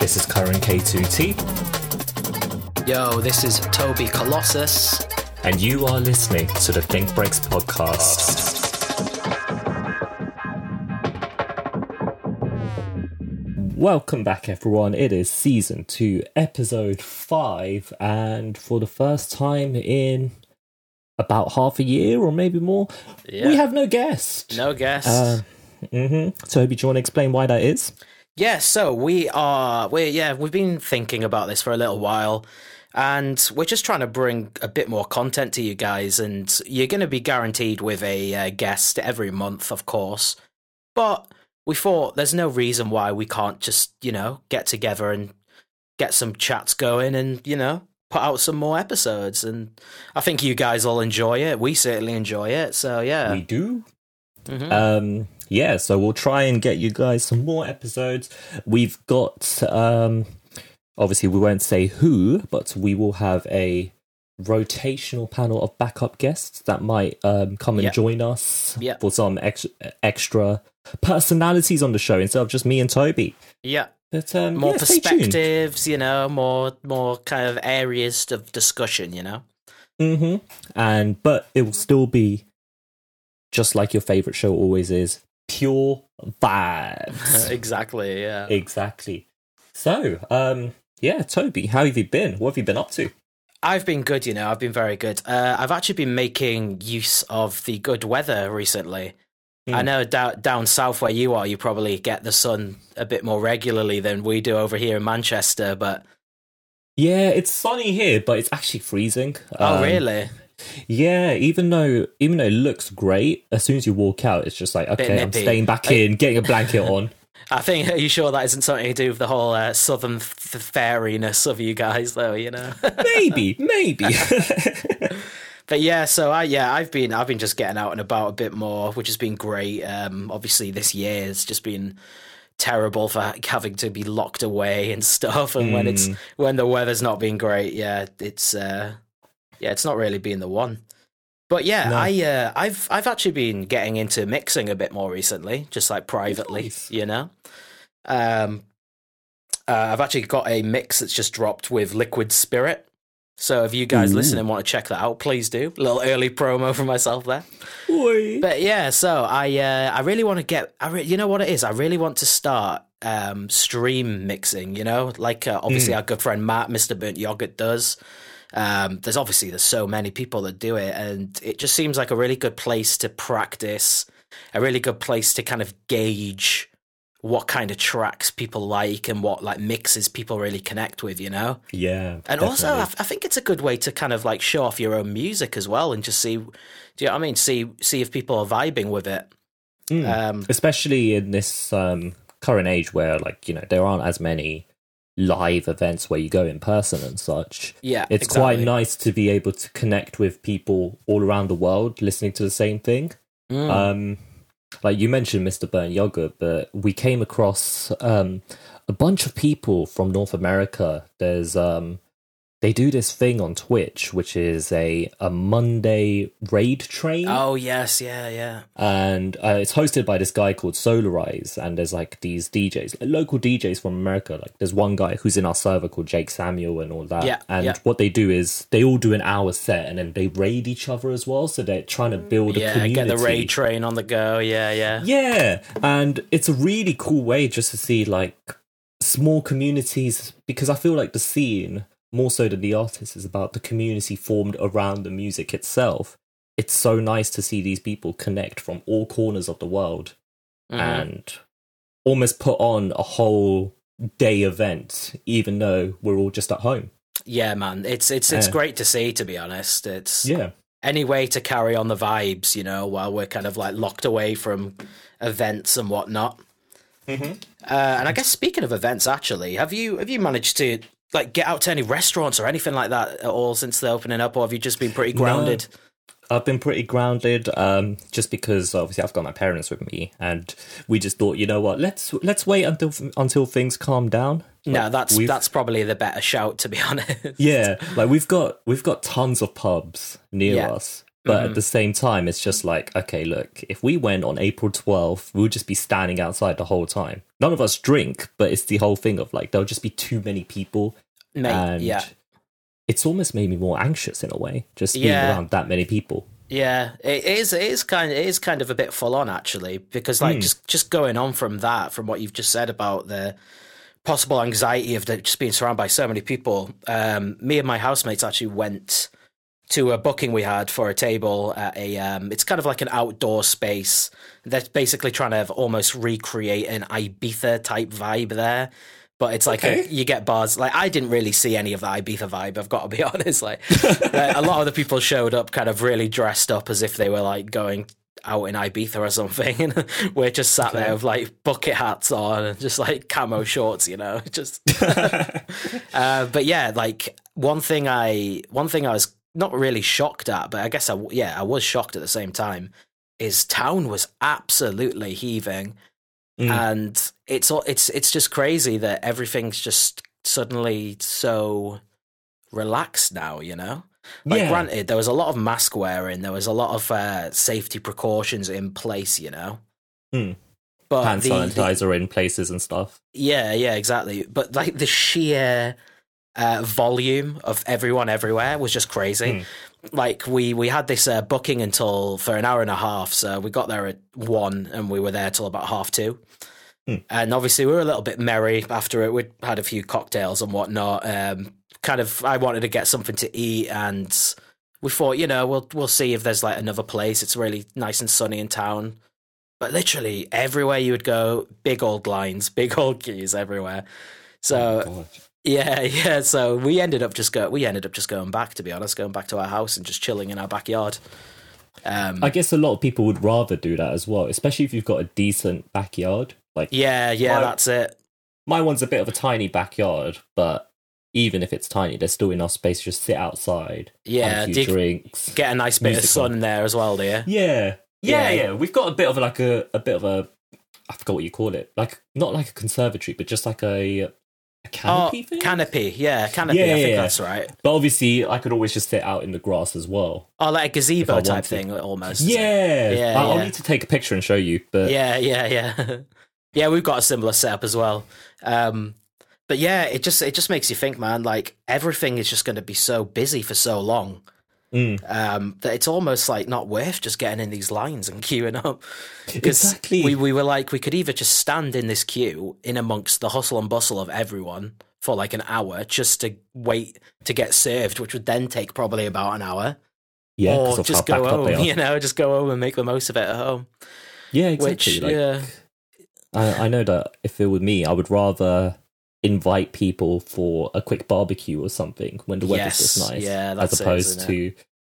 This is Curran K2T, Yo, this is Toby Colossus. and you are listening to the Think Breaks podcast. Welcome back, everyone. It is season two, episode five, and for the first time in about half a year or maybe more, Yeah. we have no guest. No guest. Uh, hmm Toby, do you want to explain why that is? yeah, so we are we yeah, we've been thinking about this for a little while and we're just trying to bring a bit more content to you guys and you're going to be guaranteed with a uh, guest every month, of course. But we thought there's no reason why we can't just, you know, get together and get some chats going and, you know, put out some more episodes and I think you guys will enjoy it. We certainly enjoy it. So, yeah. We do. Mhm. Um, yeah, so we'll try and get you guys some more episodes. We've got, um, obviously, we won't say who, but we will have a rotational panel of backup guests that might um, come and Yeah. join us Yeah. for some ex- extra personalities on the show instead of just me and Toby. yeah. But um, more yeah, perspectives, you know, more more kind of areas of discussion, you know. hmm And but it will still be just like your favorite show always is, pure vibes. exactly, yeah. exactly. So, um, yeah, Toby, how have you been? What have you been up to? I've been good, you know. I've been very good. Uh, I've actually been making use of the good weather recently. Hmm. I know down down south where you are, you probably get the sun a bit more regularly than we do over here in Manchester. But Yeah, it's sunny here, but it's actually freezing. oh, Um, really? Yeah, even though even though it looks great, as soon as you walk out, it's just like okay, I'm staying back in, getting a blanket on. I think. Are you sure that isn't something to do with the whole uh, southern f- fairiness of you guys, though? You know. maybe, maybe. But yeah, so I yeah, I've been I've been just getting out and about a bit more, which has been great. Um, obviously, this year has just been terrible for having to be locked away and stuff. And when it's when the weather's not been great, yeah, it's uh, yeah, it's not really been the one. But yeah, No. I uh, I've I've actually been getting into mixing a bit more recently, just like privately, Nice. you know. Um, uh, I've actually got a mix that's just dropped with Liquid Spirit. So if you guys Ooh. listening want to check that out, please do. A little early promo for myself there. Oi. But yeah, so I uh, I really want to get. I re- you know what it is. I really want to start um, stream mixing. You know, like uh, obviously our good friend Matt, Mister Burnt Yogurt, does. Um, there's obviously there's so many people that do it, and it just seems like a really good place to practice. A really good place to kind of gauge what kind of tracks people like and what like mixes people really connect with. You know. Yeah, And also, I. I think it's a good way to kind of like show off your own music as well, and just see, do you know what I mean? See, see if people are vibing with it. Mm. Um, especially in this um, current age where like you know there aren't as many live events where you go in person and such yeah, it's quite nice to be able to connect with people all around the world listening to the same thing Mm. um like you mentioned mr burn yogurt but we came across um a bunch of people from north america. There's um they do this thing on twitch which is a a monday raid train oh yes, yeah, yeah, and uh, it's hosted by this guy called Solarize, and there's like these DJs, local DJs from America. Like there's one guy who's in our server called Jake Samuel and all that. Yeah, and yeah. what they do is they all do an hour set, and then they raid each other as well. So they're trying to build a yeah. community. Get the raid train on the go. Yeah, yeah, Yeah, and it's a really cool way just to see like small communities because I feel like the scene more so than the artist is about the community formed around the music itself. It's so nice to see these people connect from all corners of the world Mhm. and almost put on a whole day event, even though we're all just at home. yeah, man. It's it's it's Yeah. great to see. To be honest, it's Yeah, any way to carry on the vibes, you know, while we're kind of like locked away from events and whatnot. mm-hmm. Uh, and I guess speaking of events, actually, have you have you managed to like get out to any restaurants or anything like that at all since the opening up, or have you just been pretty grounded? I've been pretty grounded, um, just because obviously I've got my parents with me, and we just thought, you know what, let's let's wait until until things calm down. no, that's that's probably the better shout, to be honest. yeah, like we've got we've got tons of pubs near Yeah. us, but at the same time, it's just like, okay, look, if we went on April twelfth, we'll just be standing outside the whole time. None of us drink, but it's the whole thing of like there'll just be too many people, Mate, and yeah. it's almost made me more anxious in a way, just being Yeah. around that many people. Yeah, it is. It is kind. Of, it is kind of a bit full on actually, because like just just going on from that, from what you've just said about the possible anxiety of the, just being surrounded by so many people. Um, me and my housemates actually went to a booking we had for a table at a. Um, it's kind of like an outdoor space. They're basically trying to have almost recreate an Ibiza type vibe there. But it's like a, you get bars. Like I didn't really see any of the Ibiza vibe. I've got to be honest. Like uh, a lot of the people showed up kind of really dressed up as if they were like going out in Ibiza or something, and we're just sat there with like bucket hats on and just like camo shorts, you know. Just, uh, but yeah, like one thing I one thing I was not really shocked at, but I guess I yeah I was shocked at the same time. Is town was absolutely heaving, Mm. and it's all it's it's just crazy that everything's just suddenly so relaxed now, you know. Like, Yeah. granted, there was a lot of mask wearing, there was a lot of uh, safety precautions in place, you know. Hmm. But Hand the- the- sanitizer in places and stuff. yeah, yeah, exactly. But like the sheer uh, volume of everyone everywhere was just crazy. Like we we had this uh, booking until for an hour and a half, so we got there at one and we were there till about half two. And obviously, we were a little bit merry after it. We'd had a few cocktails and whatnot. Um, kind of, I wanted to get something to eat, and we thought, you know, we'll we'll see if there's like another place. It's really nice and sunny in town. But literally everywhere you would go, big old lines, big old queues everywhere. So yeah, yeah. So we ended up just go. We ended up just going back. To be honest, going back to our house and just chilling in our backyard. Um, I guess a lot of people would rather do that as well, especially if you've got a decent backyard. Like yeah, yeah. Why- That's it. my one's a bit of a tiny backyard, but even if it's tiny, there's still enough space to just sit outside, Yeah, have a drinks. get a nice bit of sun there as well, do you? Yeah. yeah, Yeah. yeah, We've got a bit of like a a bit of a I forgot what you call it, like not like a conservatory, but just like a a Oh, canopy thing. canopy. Yeah, canopy. Yeah, I think yeah, yeah. that's right. but obviously, I could always just sit out in the grass as well. Oh, like a gazebo type thing, almost. Yeah, Yeah, I- I'll need to take a picture and show you. But yeah, yeah, yeah. yeah, we've got a similar setup as well. Um, but yeah, it just it just makes you think, man. Like everything is just going to be so busy for so long Mm. um, that it's almost like not worth just getting in these lines and queuing up. Exactly. We we were like we could either just stand in this queue in amongst the hustle and bustle of everyone for like an hour just to wait to get served, which would then take probably about an hour. Yeah, or just go backed up they home, you know, just go home and make the most of it at home. Yeah, Which, exactly. like, yeah. I, I know that if it were me, I would rather invite people for a quick barbecue or something when the weather's Yes, this nice, yeah, that's as opposed isn't to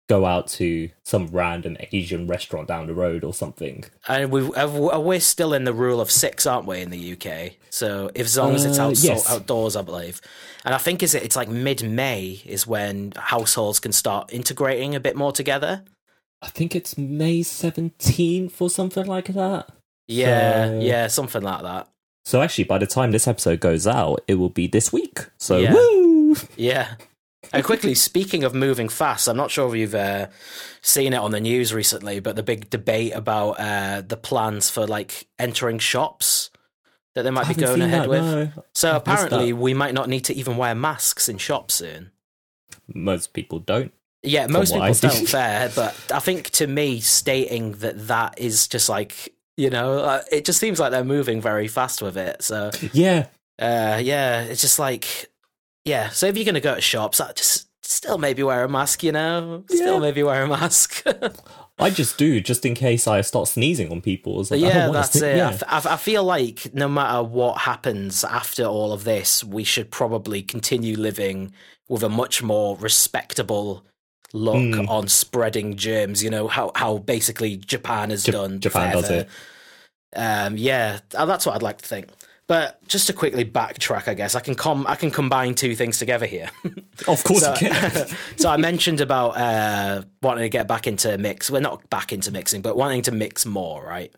go out to some random Asian restaurant down the road or something. And we uh, we're still in the rule of six, aren't we, in the UK? So if as long as it's Uh, outs- yes. outdoors, I believe. And I think is it it's like mid May is when households can start integrating a bit more together. I think it's May seventeenth or something like that. Yeah, So- yeah, something like that. So actually, by the time this episode goes out, it will be this week. So Yeah. woo! Yeah. And quickly, speaking of moving fast, I'm not sure if you've uh, seen it on the news recently, but the big debate about uh, the plans for like entering shops that they might I be going ahead that, with. no. So I've apparently, we might not need to even wear masks in shops soon. Most people don't. Yeah, most people don't. Fair, but I think to me, stating that that is just like you know, uh, it just seems like they're moving very fast with it. So Yeah, uh, yeah, it's just like yeah. So if you're gonna go to shops, I just still maybe wear a mask. You know, still Yeah. maybe wear a mask. I just do, just in case I start sneezing on people. Like, yeah, that's sne- it. Yeah. I, f- I feel like no matter what happens after all of this, we should probably continue living with a much more respectable look Mm. on spreading germs. You know how how basically Japan has Ja- done. Japan does it. Um, yeah, uh, that's what I'd like to think. But just to quickly backtrack, I guess I can com- I can combine two things together here. Of course so, you can. so I mentioned about uh, wanting to get back into mix. We're well, not back into mixing, but wanting to mix more, right?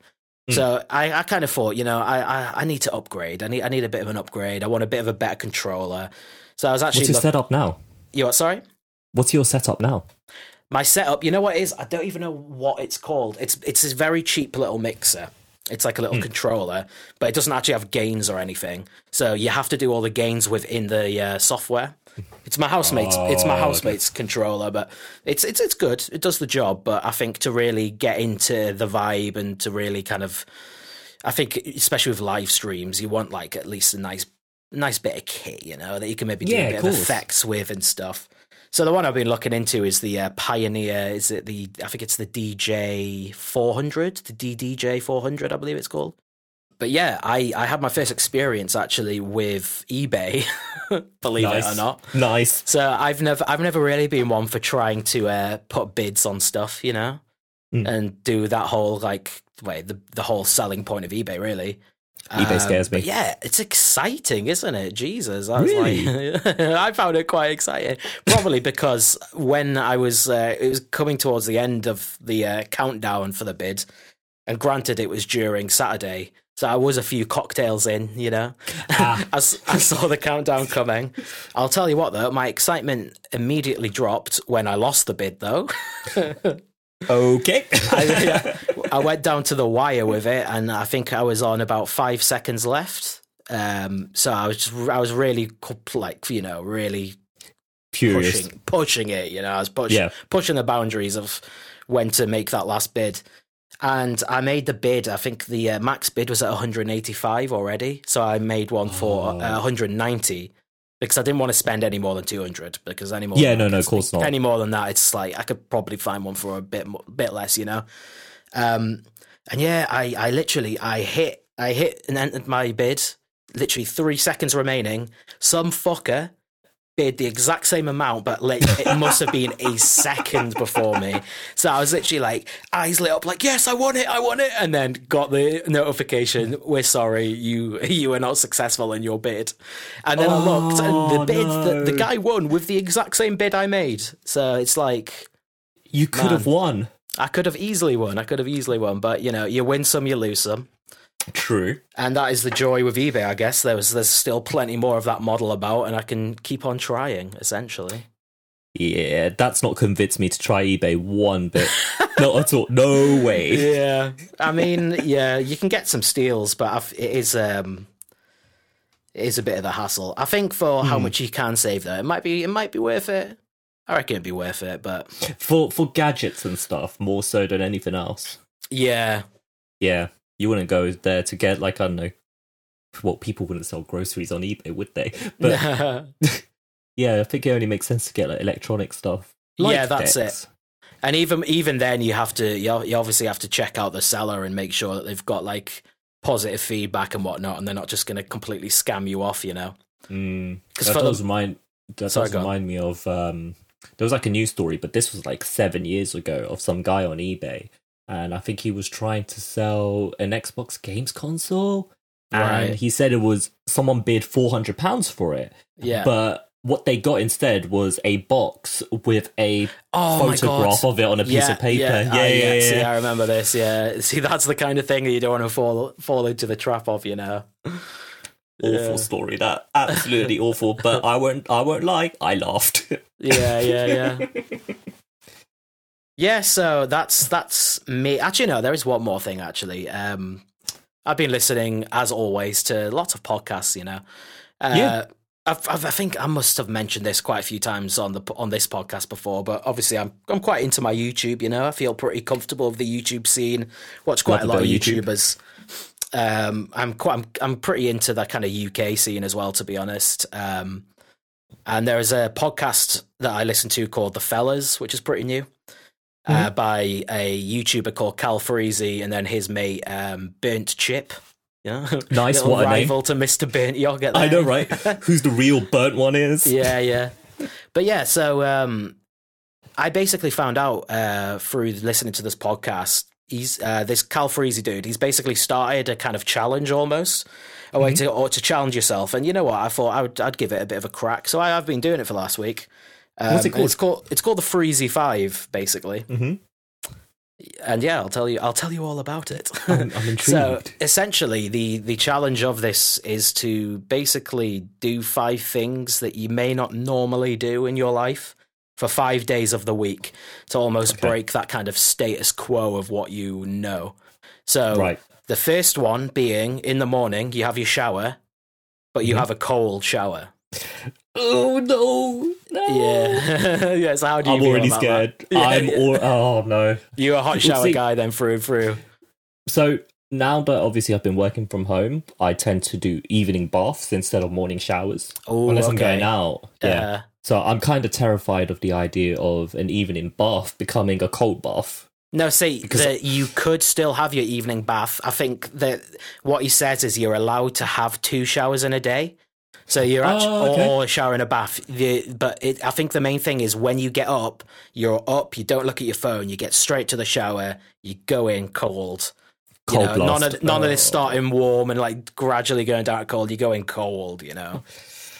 Hmm. So I, I kind of thought, you know, I, I, I need to upgrade. I need I need a bit of an upgrade. I want a bit of a better controller. So I was actually What's your look- setup now? you what? Sorry, What's your setup now? my setup. You know what it is? I don't even know what it's called. It's it's this very cheap little mixer. It's like a little controller, but it doesn't actually have gains or anything. So you have to do all the gains within the uh, software. It's my housemate's. it's my Oh, okay. housemate's controller, but it's it's it's good. It does the job. But I think to really get into the vibe and to really kind of, I think especially with live streams, you want like at least a nice nice bit of kit, you know, that you can maybe do Yeah, a bit of of effects with and stuff. So the one I've been looking into is the uh, Pioneer. Is it the? I think it's the DJ 400, the DDJ 400, I believe it's called. But yeah, I I had my first experience actually with eBay, believe nice. it or not. Nice. So I've never I've never really been one for trying to uh, put bids on stuff, you know, Mm. and do that whole like wait the the whole selling point of eBay really. eBay scares but me. yeah, it's exciting, isn't it? Jesus, I Really? like, I found it quite exciting. Probably because when I was, uh, it was coming towards the end of the uh, countdown for the bid, and granted, it was during Saturday, so I was a few cocktails in, you know. Ah. I, I saw the countdown coming. I'll tell you what, though, my excitement immediately dropped when I lost the bid, though. Okay. I, I went down to the wire with it, and I think I was on about five seconds left. Um, so I was just, I was really like you know really Curious. pushing pushing it. You know, I was pushing Yeah. pushing the boundaries of when to make that last bid. And I made the bid. I think the uh, max bid was at 185 already, so I made one for Oh. uh, 190 because I didn't want to spend any more than 200. Because any more, Yeah, no, no, of course not. Any more than that, it's like I could probably find one for a bit bit less, you know. Um, and yeah, I, I literally I hit I hit and entered my bid. Literally three seconds remaining. Some fucker bid the exact same amount, but like, it must have been a second before me. So I was literally like eyes lit up, like yes, I want it, I want it, and then got the notification. We're sorry, you you were not successful in your bid. And then I oh, looked, and the Oh, bid the, the guy won with the exact same bid I made. So it's like You could have won. I could have easily won. I could have easily won, but you know, you win some, you lose some. True. And that is the joy with eBay, I guess. There was there's still plenty more of that model about, and I can keep on trying. Essentially, Yeah, that's not convinced me to try eBay one bit. not at all. No way. yeah. I mean, yeah, you can get some steals, but I've, it is um, it is a bit of a hassle. I think for how much you can save, though, it might be it might be worth it. I reckon it'd be worth it, but For for gadgets and stuff, more so than anything else. yeah, Yeah. You wouldn't go there to get like I don't know what people wouldn't sell groceries on eBay, would they? But yeah, I think it only makes sense to get like electronic stuff. Yeah, that's decks. And even even then, you have to you, obviously have to check out the seller and make sure that they've got like positive feedback and whatnot, and they're not just going to completely scam you off, you know. Mm, Because that for does the remind that Sorry, does remind me of um there was like a news story, but this was like seven years ago of some guy on eBay, and I think he was trying to sell an Xbox games console, and Right. he said it was someone bid four hundred pounds for it, yeah, but what they got instead was a box with a oh photograph of it on a piece yeah, of paper. Yeah, Yeah, ah, yeah, yeah. See, I remember this. Yeah, see, that's the kind of thing that you don't want to fall fall into the trap of, you know. Awful story, that absolutely awful. But I won't, I won't lie, I laughed. Yeah, yeah, yeah. yeah, so that's that's me. Actually, no, there is one more thing. Actually, um, I've been listening as always to lots of podcasts. You know, uh, Yeah. I've, I've, I think I must have mentioned this quite a few times on the on this podcast before, but obviously I'm I'm quite into my YouTube. You know, I feel pretty comfortable with the YouTube scene. Watch quite Love a lot of YouTube. YouTubers. Um, I'm quite I'm, I'm pretty into that kind of UK scene as well, to be honest. Um, and there is a podcast that I listen to called The Fellas, which is pretty new, uh, Mm-hmm. by a YouTuber called Cal Freezy and then his mate um, Burnt Chip. Yeah, Nice, Little what a name. rival to Mr. Burnt. You'll get that. I know, right? Who's the real burnt one is? yeah, yeah. But yeah, so um, I basically found out uh, through listening to this podcast. he's uh, this Cal Freezy dude. He's basically started a kind of challenge almost, a way to or to challenge yourself. And you know what? I thought I would I'd give it a bit of a crack. So I have been doing it for the last week. Um, What's it and It's called it's called the Freezy Five, basically. Mhm. And yeah, I'll tell you I'll tell you all about it. I'm, I'm intrigued. So essentially, the the challenge of this is to basically do five things that you may not normally do in your life for five days of the week to almost Okay. break that kind of status quo of what you know. So right. the first one being in the morning you have your shower, but you Mhm. have a cold shower. Oh no! No. Yeah, yeah. So how do you? I'm already scared. that? Yeah, I'm yeah. all. Oh no. You're a hot shower see- guy then through and through. So now that obviously I've been working from home, I tend to do evening baths instead of morning showers. Oh, unless I'm going out. Yeah. Uh, So I'm kind of terrified of the idea of an evening bath becoming a cold bath. No, see, Because- that you could still have your evening bath. I think that what he says is you're allowed to have two showers in a day. So you're actually, Oh, okay. or a shower and a bath. The, but it, I think the main thing is when you get up, you're up, you don't look at your phone, you get straight to the shower, you go in cold. You Cold know, blast. none of none of this Oh. starting warm and like gradually going down to cold. You go in cold, you know.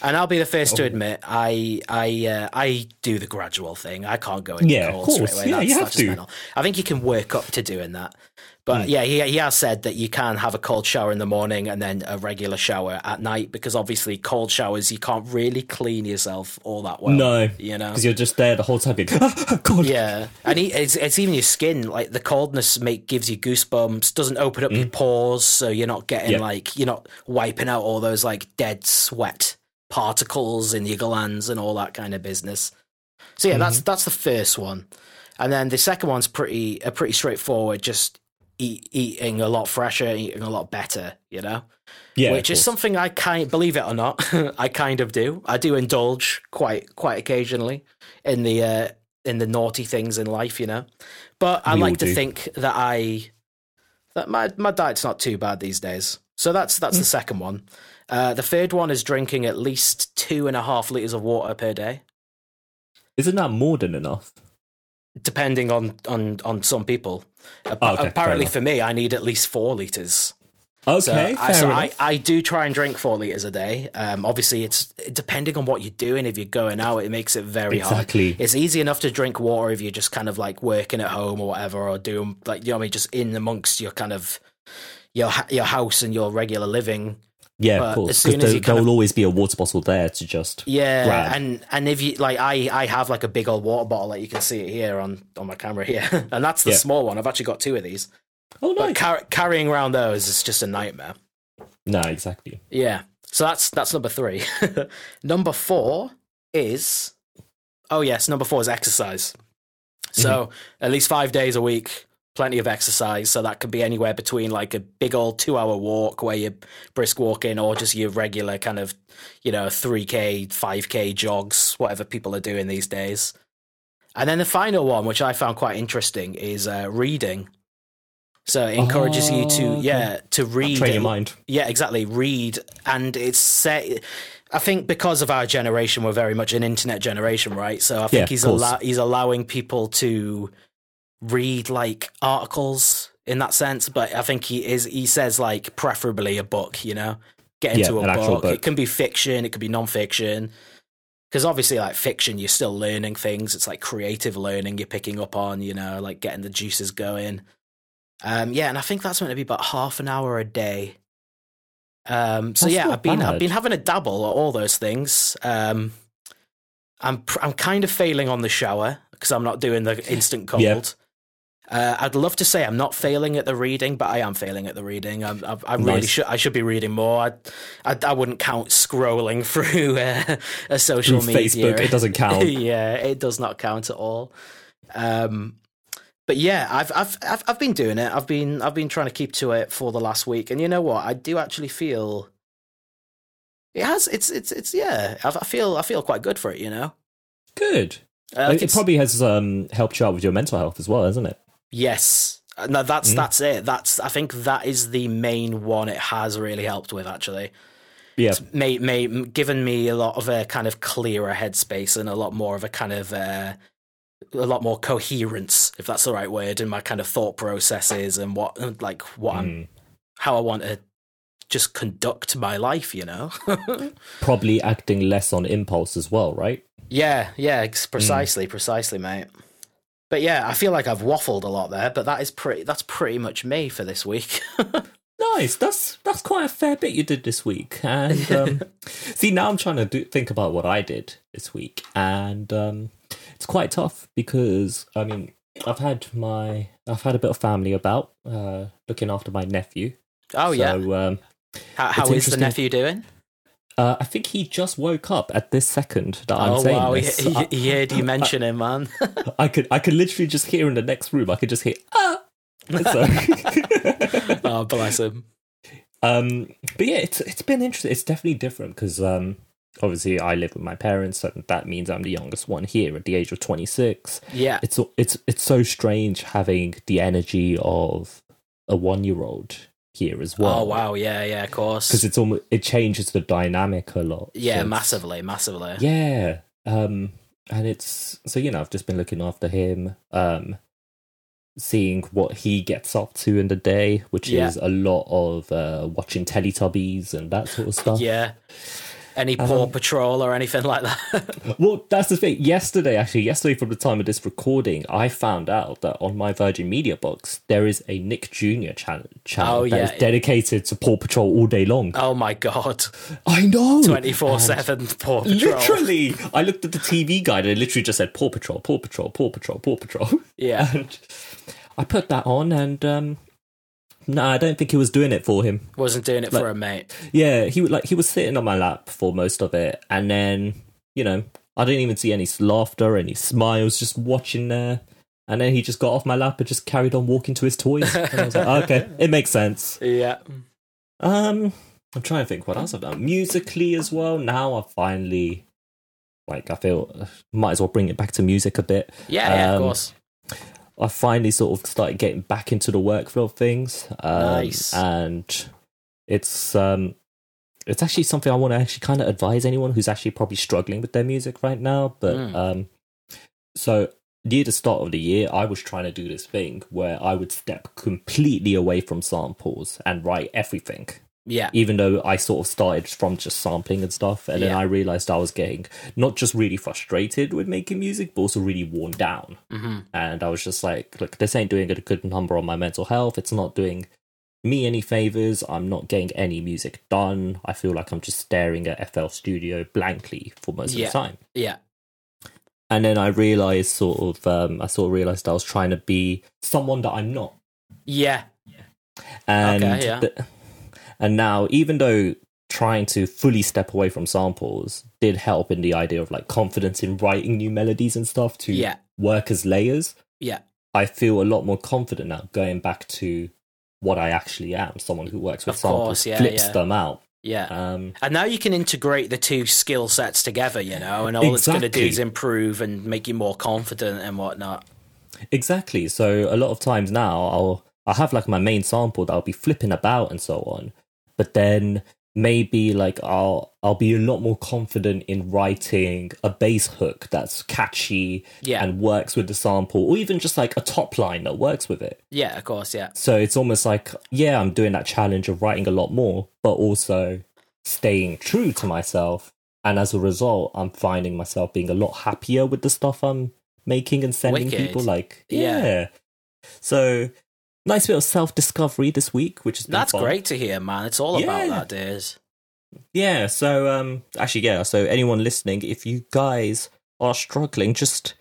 And I'll be the first Oh. to admit, I I uh, I do the gradual thing. I can't go in Yeah, cold straight away. Yeah, that's, you have that's to. mental. I think you can work up to doing that. But Hmm. yeah, he, he has said that you can have a cold shower in the morning and then a regular shower at night because obviously cold showers you can't really clean yourself all that well. no, you know. because you're just there the whole time. Going, "Ah, God. Yeah, and he, it's it's even your skin. Like the coldness make gives you goosebumps. Doesn't open up your pores, so you're not getting Mm. Yeah. like you're not wiping out all those like dead sweat particles in your glands and all that kind of business. So yeah, that's Mm-hmm. that's the first one, and then the second one's pretty uh, pretty straightforward. Just eat, eating a lot fresher, eating a lot better. You know yeah, which is something I kind believe it or not, I kind of do. I do indulge quite quite occasionally in the uh, in the naughty things in life, you know. But I We like to do. think that I that my my diet's not too bad these days. So that's that's Mm. the second one. Uh, the third one is drinking at least two and a half liters of water per day, Isn't that more than enough? Depending on on on some people. Okay, apparently, for me, I need at least four liters. Okay, So, I, fair so. I, I do try and drink four liters a day. Um, obviously, it's depending on what you're doing. If you're going out, it makes it very Exactly. hard. It's easy enough to drink water if you're just kind of like working at home or whatever, or doing like you know what I mean, just in amongst your kind of your your house and your regular living. Yeah, but of course. as soon Because as there, you kind there of- will always be a water bottle there to just. Yeah, Grab. and and if you like, I I have like a big old water bottle that you can see it here on on my camera here, and that's the Yeah. small one. I've actually got two of these, Oh no! but car- carrying around those is just a nightmare. no, exactly. Yeah. So that's that's number three. number four is oh yes, number four is exercise. So mm-hmm. at least five days a week, plenty of exercise. So that could be anywhere between like a big old two hour walk where you're brisk walking or just your regular kind of, you know, three K, five K jogs, whatever people are doing these days. And then the final one, which I found quite interesting, is uh, reading. So it encourages you to, Oh, okay. yeah, to read. Train your mind. yeah, exactly. Read, and it's set. I think because of our generation, we're very much an internet generation, right? So I think Yeah, he's allow- he's allowing people to read like articles in that sense. But I think he is he says like preferably a book, you know, get into an a book. book. It can be fiction, it could be non-fiction. Because obviously, like fiction, you're still learning things. It's like creative learning you're picking up on, you know, like getting the juices going. Um, yeah, and I think that's meant to be about half an hour a day. Um, so That's yeah, I've been I've been having a dabble at all those things. Um, I'm I'm kind of failing on the shower because I'm not doing the instant cold. Yeah. Uh, I'd love to say I'm not failing at the reading, but I am failing at the reading. I'm, I, I really should I should be reading more. I, I, I wouldn't count scrolling through uh, a social Through media. Facebook, it doesn't count. yeah, it does not count at all. Um, but yeah, I've, I've I've I've been doing it. I've been I've been trying to keep to it for the last week, and you know what? I do actually feel it has. It's it's it's yeah. I, I feel I feel quite good for it. You know, Good. Uh, it probably has um, helped you out with your mental health as well, hasn't it? Yes. Uh, No, that's Mm. that's it. That's I think that is the main one. It has really helped with actually. Yeah. May, may given me a lot of a kind of clearer headspace and a lot more of a kind of uh, a lot more coherence, if that's the right word, in my kind of thought processes and what like what I'm how I want to just conduct my life. You know. Probably acting less on impulse as well, right? Yeah, yeah, ex- precisely, precisely, mate. But yeah, I feel like I've waffled a lot there, but that is pretty. That's pretty much me for this week. Nice. That's that's quite a fair bit you did this week. And um, see, now I'm trying to do, think about what I did this week, and um, it's quite tough because I mean, I've had my I've had a bit of family about uh, looking after my nephew. oh yeah, So um, how, how is the nephew doing? Uh, I think he just woke up at this second that I'm oh saying wow, this. he, he, he heard you mention him, man. I could I could literally just hear in the next room. I could just hear ah. So, oh bless him. Um, but yeah, it's it's been interesting. It's definitely different because um, obviously I live with my parents, and that means I'm the youngest one here at the age of 26. Yeah, It's it's it's so strange having the energy of a one year old here as well. oh wow, yeah, yeah, of course. because it's almost it changes the dynamic a lot. Yeah, So massively, massively. Yeah, um, and it's so you know I've just been looking after him, um, seeing what he gets up to in the day, which Yeah. is a lot of uh, watching Teletubbies and that sort of stuff. Yeah. Any Paw Um, Patrol or anything like that? Well, that's the thing. Yesterday, actually, yesterday from the time of this recording, I found out that on my Virgin Media box there is a Nick Jr. channel, channel Oh, that is yeah. dedicated to Paw Patrol all day long. oh my god, I know, twenty four seven Paw Patrol. Literally, I looked at the TV guide and it literally just said Paw Patrol, Paw Patrol, Paw Patrol, Paw Patrol. Yeah. and I put that on, and um, no, I don't think he was doing it for him. Wasn't doing it Like- for a mate. Yeah, he was like he was sitting on my lap for most of it, and then you know I didn't even see any laughter, any smiles, just watching there. And then he just got off my lap and just carried on walking to his toys. And I was like, okay, it makes sense. Yeah. Um, I'm trying to think what else I've done. Musically as well. Now I've finally, like, I feel uh, might as well bring it back to music a bit. Yeah, yeah, of Um, course. I finally sort of started getting back into the workflow of things. Um, Nice. And it's um, it's actually something I want to actually kind of advise anyone who's actually probably struggling with their music right now. But Mm. um, so near the start of the year, I was trying to do this thing where I would step completely away from samples and write everything Yeah. even though I sort of started from just sampling and stuff, and then I realized I was getting not just really frustrated with making music, but also really worn down. hmm And I was just like, look, this ain't doing a good number on my mental health. It's not doing me any favors. I'm not getting any music done. I feel like I'm just staring at FL Studio blankly for most Yeah. of the time. Yeah. And then I realized, sort of, um, I sort of realized I was trying to be someone that I'm not. Yeah. and Okay, yeah. th- and now even though trying to fully step away from samples did help in the idea of like confidence in writing new melodies and stuff to Yeah. work as layers Yeah. i feel a lot more confident now going back to what i actually am someone who works with Of samples course, yeah, flips yeah. them out Yeah. um And now you can integrate the two skill sets together, you know, and all it's going to do is improve and make you more confident and whatnot. Exactly. So a lot of times now I'll I'll have like my main sample that I'll be flipping about and so on. But then maybe like I'll I'll be a lot more confident in writing a bass hook that's catchy Yeah. and works with the sample or even just like a top line that works with it. Yeah, of course, yeah. So it's almost like yeah, I'm doing that challenge of writing a lot more, but also staying true to myself. And as a result, I'm finding myself being a lot happier with the stuff I'm making and sending Wicked. people. Like, Yeah. yeah. So nice bit of self discovery this week, which is That's fun. great to hear, man. It's all about Yeah. that, Days. Yeah. So um, actually, yeah. So anyone listening, if you guys are struggling, just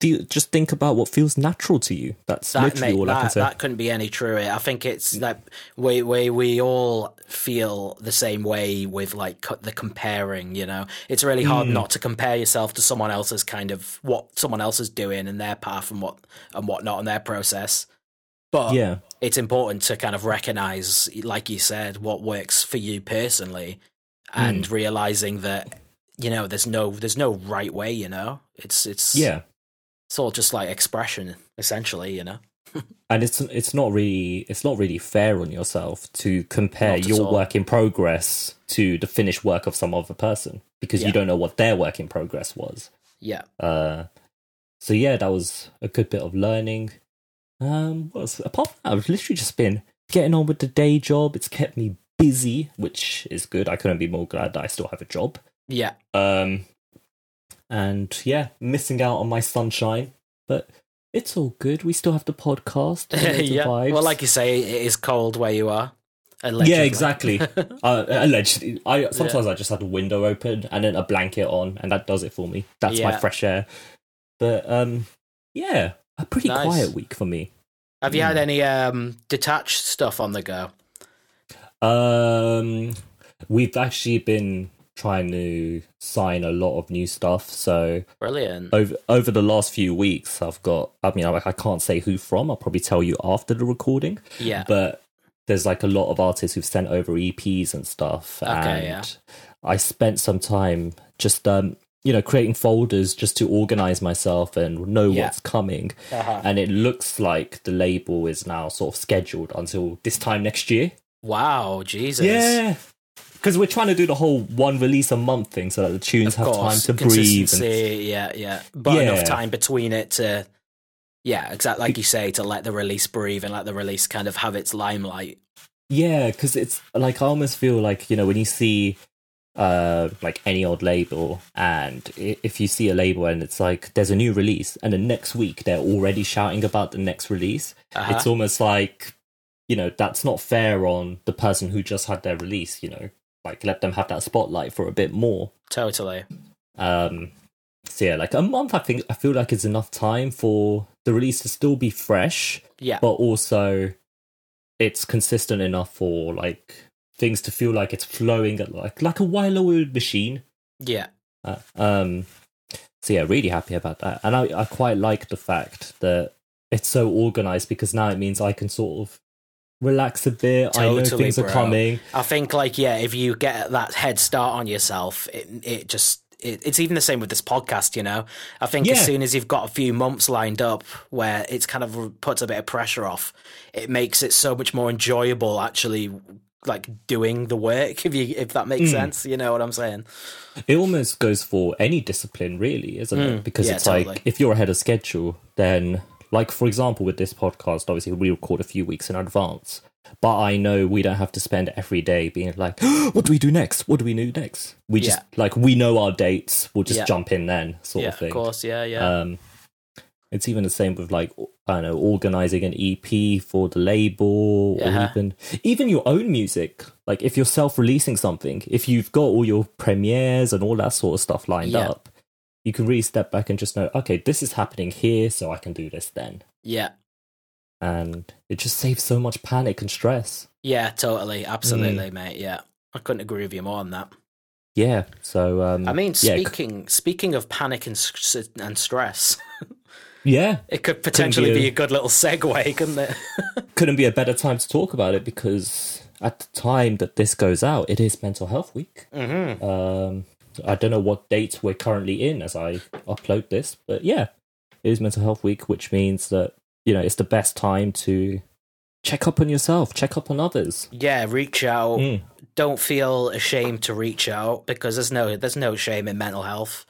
feel, just think about what feels natural to you. That's That, literally mate, all I can say. that couldn't be any truer. I think it's like we, we we all feel the same way with like the comparing. You know, it's really hard Mm. not to compare yourself to someone else's kind of what someone else is doing and their path and what and whatnot and their process. But yeah. it's important to kind of recognize, like you said, what works for you personally, and Hmm. realizing that you know there's no there's no right way. You know, it's it's Yeah. it's all just like expression, essentially. You know. and it's it's not really it's not really fair on yourself to compare your all. work in progress to the finished work of some other person because Yeah. you don't know what their work in progress was. Yeah. Uh, so yeah, that was a good bit of learning. Um, else? apart from that, I've literally just been getting on with the day job. It's kept me busy, which is good. I couldn't be more glad that I still have a job. Yeah. Um, and yeah, missing out on my sunshine, but it's all good. We still have the podcast. yeah. Vibes. Well, like you say, it is cold where you are. Allegedly. Yeah, exactly. uh, allegedly, I sometimes yeah. I just have a window open and then a blanket on, and that does it for me. That's yeah. my fresh air. But um, yeah, a pretty nice. quiet week for me. Have you had any um detached stuff on the go? Um, we've actually been trying to sign a lot of new stuff. So brilliant. Over over the last few weeks, I've got. I mean, I, I can't say who from. I'll probably tell you after the recording. Yeah. But there's like a lot of artists who've sent over EPs and stuff. Okay. And yeah. I spent some time just um you know creating folders just to organize myself and know yeah. what's coming uh-huh. and it looks like the label is now sort of scheduled until this time next year wow jesus yeah because we're trying to do the whole one release a month thing so that the tunes have time to breathe. And... Yeah, yeah, but yeah. enough time between it to, yeah, exactly like you say, to let the release breathe and let the release kind of have its limelight. Yeah, because it's like I almost feel like you know when you see uh like any odd label and if you see a label and it's like there's a new release and the next week they're already shouting about the next release uh-huh. it's almost like you know that's not fair on the person who just had their release you know like let them have that spotlight for a bit more. Totally. Um so yeah, like a month I think I feel like it's enough time for the release to still be fresh. Yeah. But also it's consistent enough for like things to feel like it's flowing at like like a well-oiled machine. Yeah. Uh, um so yeah, really happy about that. And I, I quite like the fact that it's so organized because now it means I can sort of relax a bit. Totally, I know things bro. are coming. I think like yeah, if you get that head start on yourself, it it just it, it's even the same with this podcast. You know, I think yeah. as soon as you've got a few months lined up where it's kind of puts a bit of pressure off, it makes it so much more enjoyable actually like doing the work if you if that makes mm. sense you know what i'm saying it almost goes for any discipline really isn't mm. it because yeah, it's totally. like if you're ahead of schedule then like, for example, with this podcast, obviously we record a few weeks in advance, but I know we don't have to spend every day being like, what do we do next? What do we do next? We just, yeah. like, we know our dates, we'll just yeah. jump in then, sort of thing. Of course, yeah, yeah. Um, it's even the same with like I don't know organizing an EP for the label or even even your own music. Like if you're self-releasing something, if you've got all your premieres and all that sort of stuff lined yeah. up, you can really step back and just know, okay, this is happening here, so I can do this then. Yeah. And it just saves so much panic and stress. Yeah, totally. Absolutely, mm. mate. Yeah. I couldn't agree with you more on that. Yeah. So, um, I mean, speaking yeah. speaking of panic and, and stress. yeah. It could potentially be a, be a, good little segue, couldn't it? couldn't be a better time to talk about it because at the time that this goes out, it is Mental Health Week. Mm-hmm. Um, I don't know what date we're currently in as I upload this, but yeah, it is Mental Health Week, which means that you know it's the best time to check up on yourself, check up on others. Yeah, reach out. Mm. Don't feel ashamed to reach out because there's no there's no shame in mental health.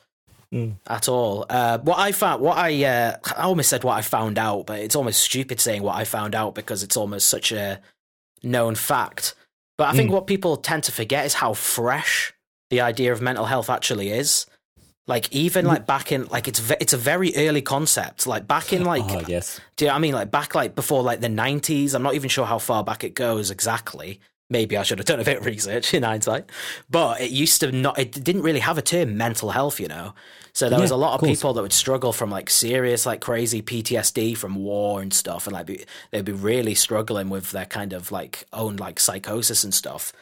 Mm. At all. Uh, what I found, what I, uh, I almost said what I found out, but it's almost stupid saying what I found out because it's almost such a known fact. But I think mm. what people tend to forget is how fresh the idea of mental health actually is. Like even like back in like it's ve- it's a very early concept. Like back in like oh, yes, do you know I mean like back like before like the nineties? I'm not even sure how far back it goes exactly. Maybe I should have done a bit of research in hindsight. But it used to not. It didn't really have a term mental health, you know. So there yeah, was a lot of, of people that would struggle from like serious, like crazy PTSD from war and stuff, and like be, they'd be really struggling with their kind of like own like psychosis and stuff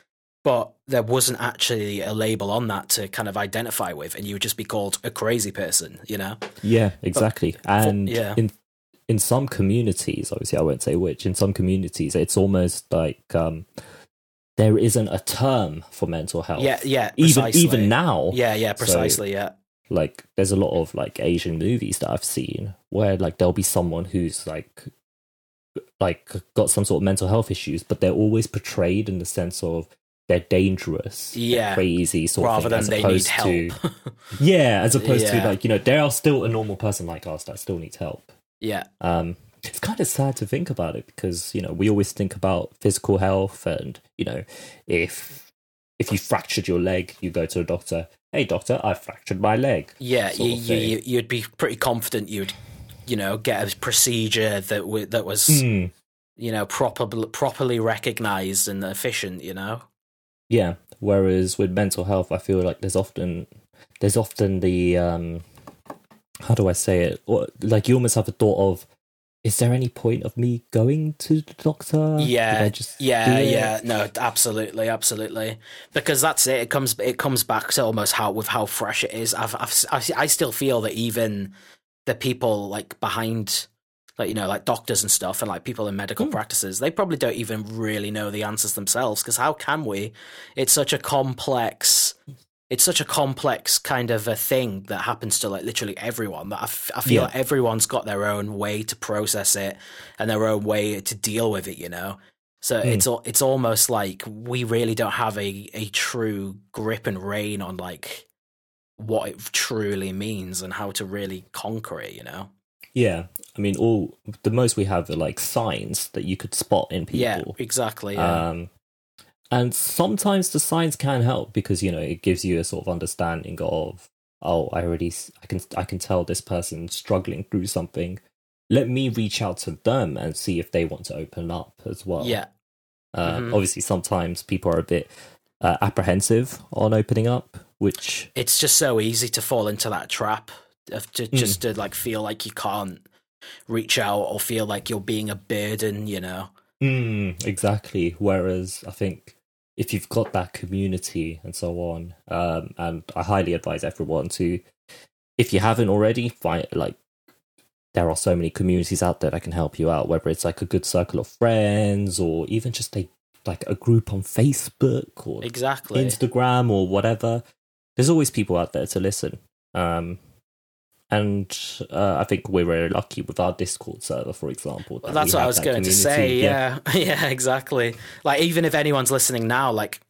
but there wasn't actually a label on that to kind of identify with, and you would just be called a crazy person, you know? Yeah, exactly. But, and yeah. in in some communities, obviously, I won't say which. In some communities, it's almost like um, there isn't a term for mental health. Yeah, yeah. Precisely. Even even now. Yeah, yeah. Precisely. So, yeah. Like, there's a lot of like Asian movies that I've seen where like there'll be someone who's like like got some sort of mental health issues, but they're always portrayed in the sense of they're dangerous, they're Yeah. crazy sort Rather of than thing, they as need opposed help. to yeah, as opposed Yeah. to like you know they are still a normal person like us that still needs help. yeah. Um, it's kind of sad to think about it because you know we always think about physical health and you know if if you fractured your leg, you go to a doctor. Hey doctor, I fractured my leg. Yeah, you, you, you'd be pretty confident you'd, you know, get a procedure that w- that was, Hmm. you know, proper, properly recognized and efficient. You know. Yeah. Whereas with mental health, I feel like there's often there's often the um how do I say it? Or, like you almost have a thought of, is there any point of me going to the doctor? Yeah, yeah, yeah. No, absolutely, absolutely. Because that's it. It comes, it comes back to almost how with how fresh it is. I've, I've, I I still feel that even the people like behind, like you know, like doctors and stuff, and like people in medical Hmm. practices, they probably don't even really know the answers themselves. Because how can we? It's such a complex. It's such a complex kind of a thing that happens to like literally everyone that I, f- I feel Yeah. everyone's got their own way to process it and their own way to deal with it, you know. So Mm. it's it's almost like we really don't have a, a true grip and reign on like what it truly means and how to really conquer it, you know. Yeah. I mean, all the most we have are like signs that you could spot in people. Yeah, exactly. Yeah. Um, and sometimes the signs can help because you know it gives you a sort of understanding of oh I already I can I can tell this person struggling through something. Let me reach out to them and see if they want to open up as well. yeah, Uh, Mhm. Obviously, sometimes people are a bit uh, apprehensive on opening up, which it's just so easy to fall into that trap of to Mm. just to like feel like you can't reach out or feel like you're being a burden, you know. Mm, exactly. Whereas I think if you've got that community and so on, um, and I highly advise everyone to, if you haven't already, find like there are so many communities out there that can help you out. Whether it's like a good circle of friends or even just a like a group on Facebook or Exactly. Instagram or whatever. There's always people out there to listen. Um, and uh, I think we're very lucky with our Discord server, for example. Well, that's what I was that going to say. Yeah. yeah, exactly. Like even if anyone's listening now, like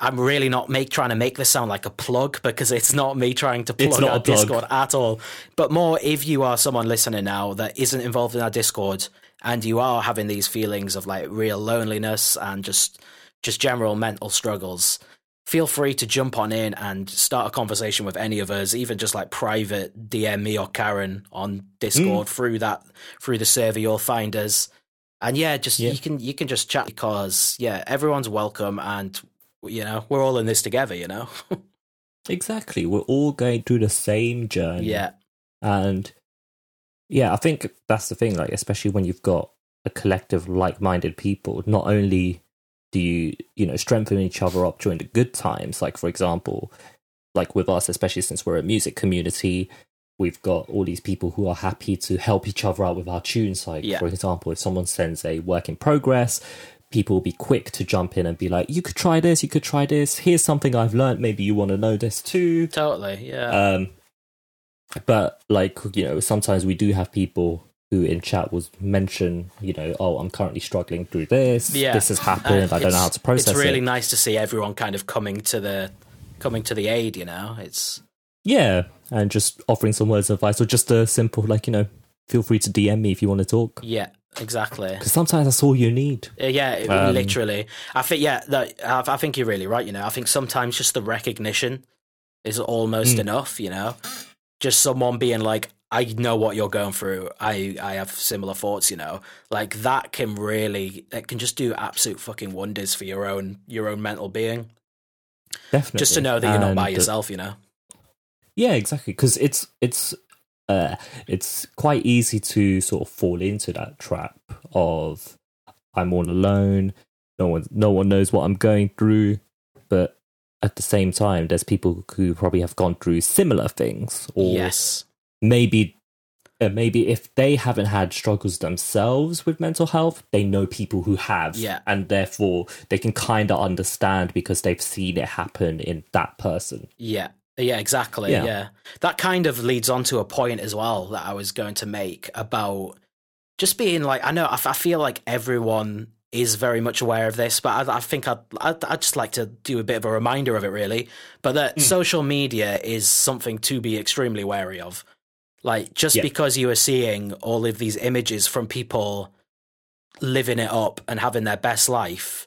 I'm really not make trying to make this sound like a plug because it's not me trying to plug our plug. Discord at all. But more if you are someone listening now that isn't involved in our Discord and you are having these feelings of like real loneliness and just just general mental struggles, feel free to jump on in and start a conversation with any of us, even just like private DM me or Karen on Mm. Discord through that through the server you'll find us. And yeah, just Yeah. you can you can just chat because yeah, everyone's welcome and you know, we're all in this together, you know. Exactly. We're all going through the same journey. yeah. And yeah, I think that's the thing, like, especially when you've got a collective like minded people, not only do you, you know, strengthen each other up during the good times, like, for example, like with us, especially since we're a music community, we've got all these people who are happy to help each other out with our tunes. Like, Yeah. for example, if someone sends a work in progress, people will be quick to jump in and be like, you could try this, you could try this. Here's something I've learned. Maybe you want to know this too. Totally. Yeah. Um, but like you know, sometimes we do have people who in chat was mention, you know, oh, I'm currently struggling through this. Yeah. This has happened. Uh, I don't know how to process it. It's really it. nice to see everyone kind of coming to the coming to the aid, you know. It's Yeah, and just offering some words of advice or just a simple like you know, feel free to DM me if you want to talk. yeah, exactly. Because sometimes that's all you need. Uh, Yeah, Um, literally. I think yeah, that, I, I think you're really right. You know, I think sometimes just the recognition is almost Mm. enough. You know, just someone being like, "I know what you're going through. I I have similar thoughts." You know, like that can really it can just do absolute fucking wonders for your own your own mental being. Definitely. Just to know that you're not by And, uh, yourself. You know. Yeah, exactly. Because it's it's uh, it's quite easy to sort of fall into that trap of I'm all alone. No one no one knows what I'm going through. But at the same time, there's people who probably have gone through similar things, or Yes. Maybe. Uh, maybe if they haven't had struggles themselves with mental health, they know people who have, Yeah. and therefore they can kind of understand because they've seen it happen in that person. Yeah. Yeah, exactly. Yeah. Yeah. That kind of leads on to a point as well that I was going to make about just being like, I know, I, f- I feel like everyone is very much aware of this, but I, I think I'd, I'd, I'd just like to do a bit of a reminder of it, really. But that mm. social media is something to be extremely wary of. Like, just yeah. because you are seeing all of these images from people living it up and having their best life,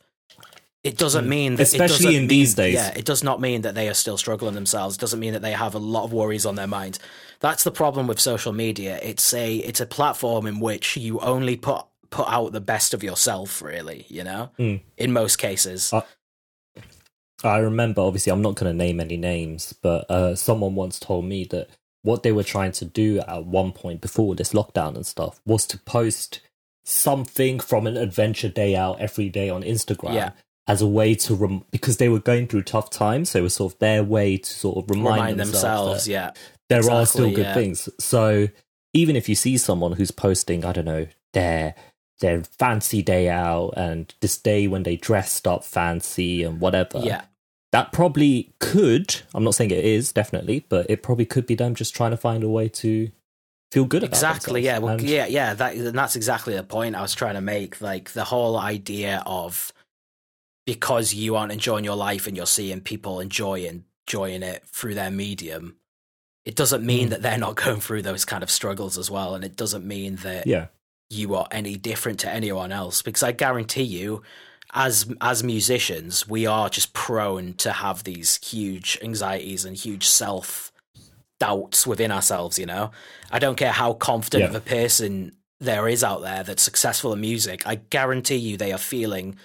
it doesn't mm. mean that especially in mean, these days. Yeah, it does not mean that they are still struggling themselves. It doesn't mean that they have a lot of worries on their mind. That's the problem with social media. It's a it's a platform in which you only put put out the best of yourself, really, you know, mm. in most cases. I, I remember, obviously, I'm not going to name any names, but uh, someone once told me that what they were trying to do at one point before this lockdown and stuff was to post something from an adventure day out every day on Instagram. Yeah. As a way to rem- because they were going through tough times, so it was sort of their way to sort of remind, remind themselves, themselves yeah, there exactly, are still good yeah. things. So even if you see someone who's posting, I don't know, their their fancy day out and this day when they dressed up fancy and whatever. Yeah. That probably could, I'm not saying it is definitely, but it probably could be them just trying to find a way to feel good about exactly yeah well, and, yeah yeah that and that's exactly the point i was trying to make like the whole idea of because you aren't enjoying your life and you're seeing people enjoying enjoying it through their medium it doesn't mean mm. that they're not going through those kind of struggles as well and it doesn't mean that yeah you are any different to anyone else because I guarantee you as as musicians we are just prone to have these huge anxieties and huge self doubts within ourselves you know I don't care how confident yeah. of a person there is out there that's successful in music I guarantee you they are feeling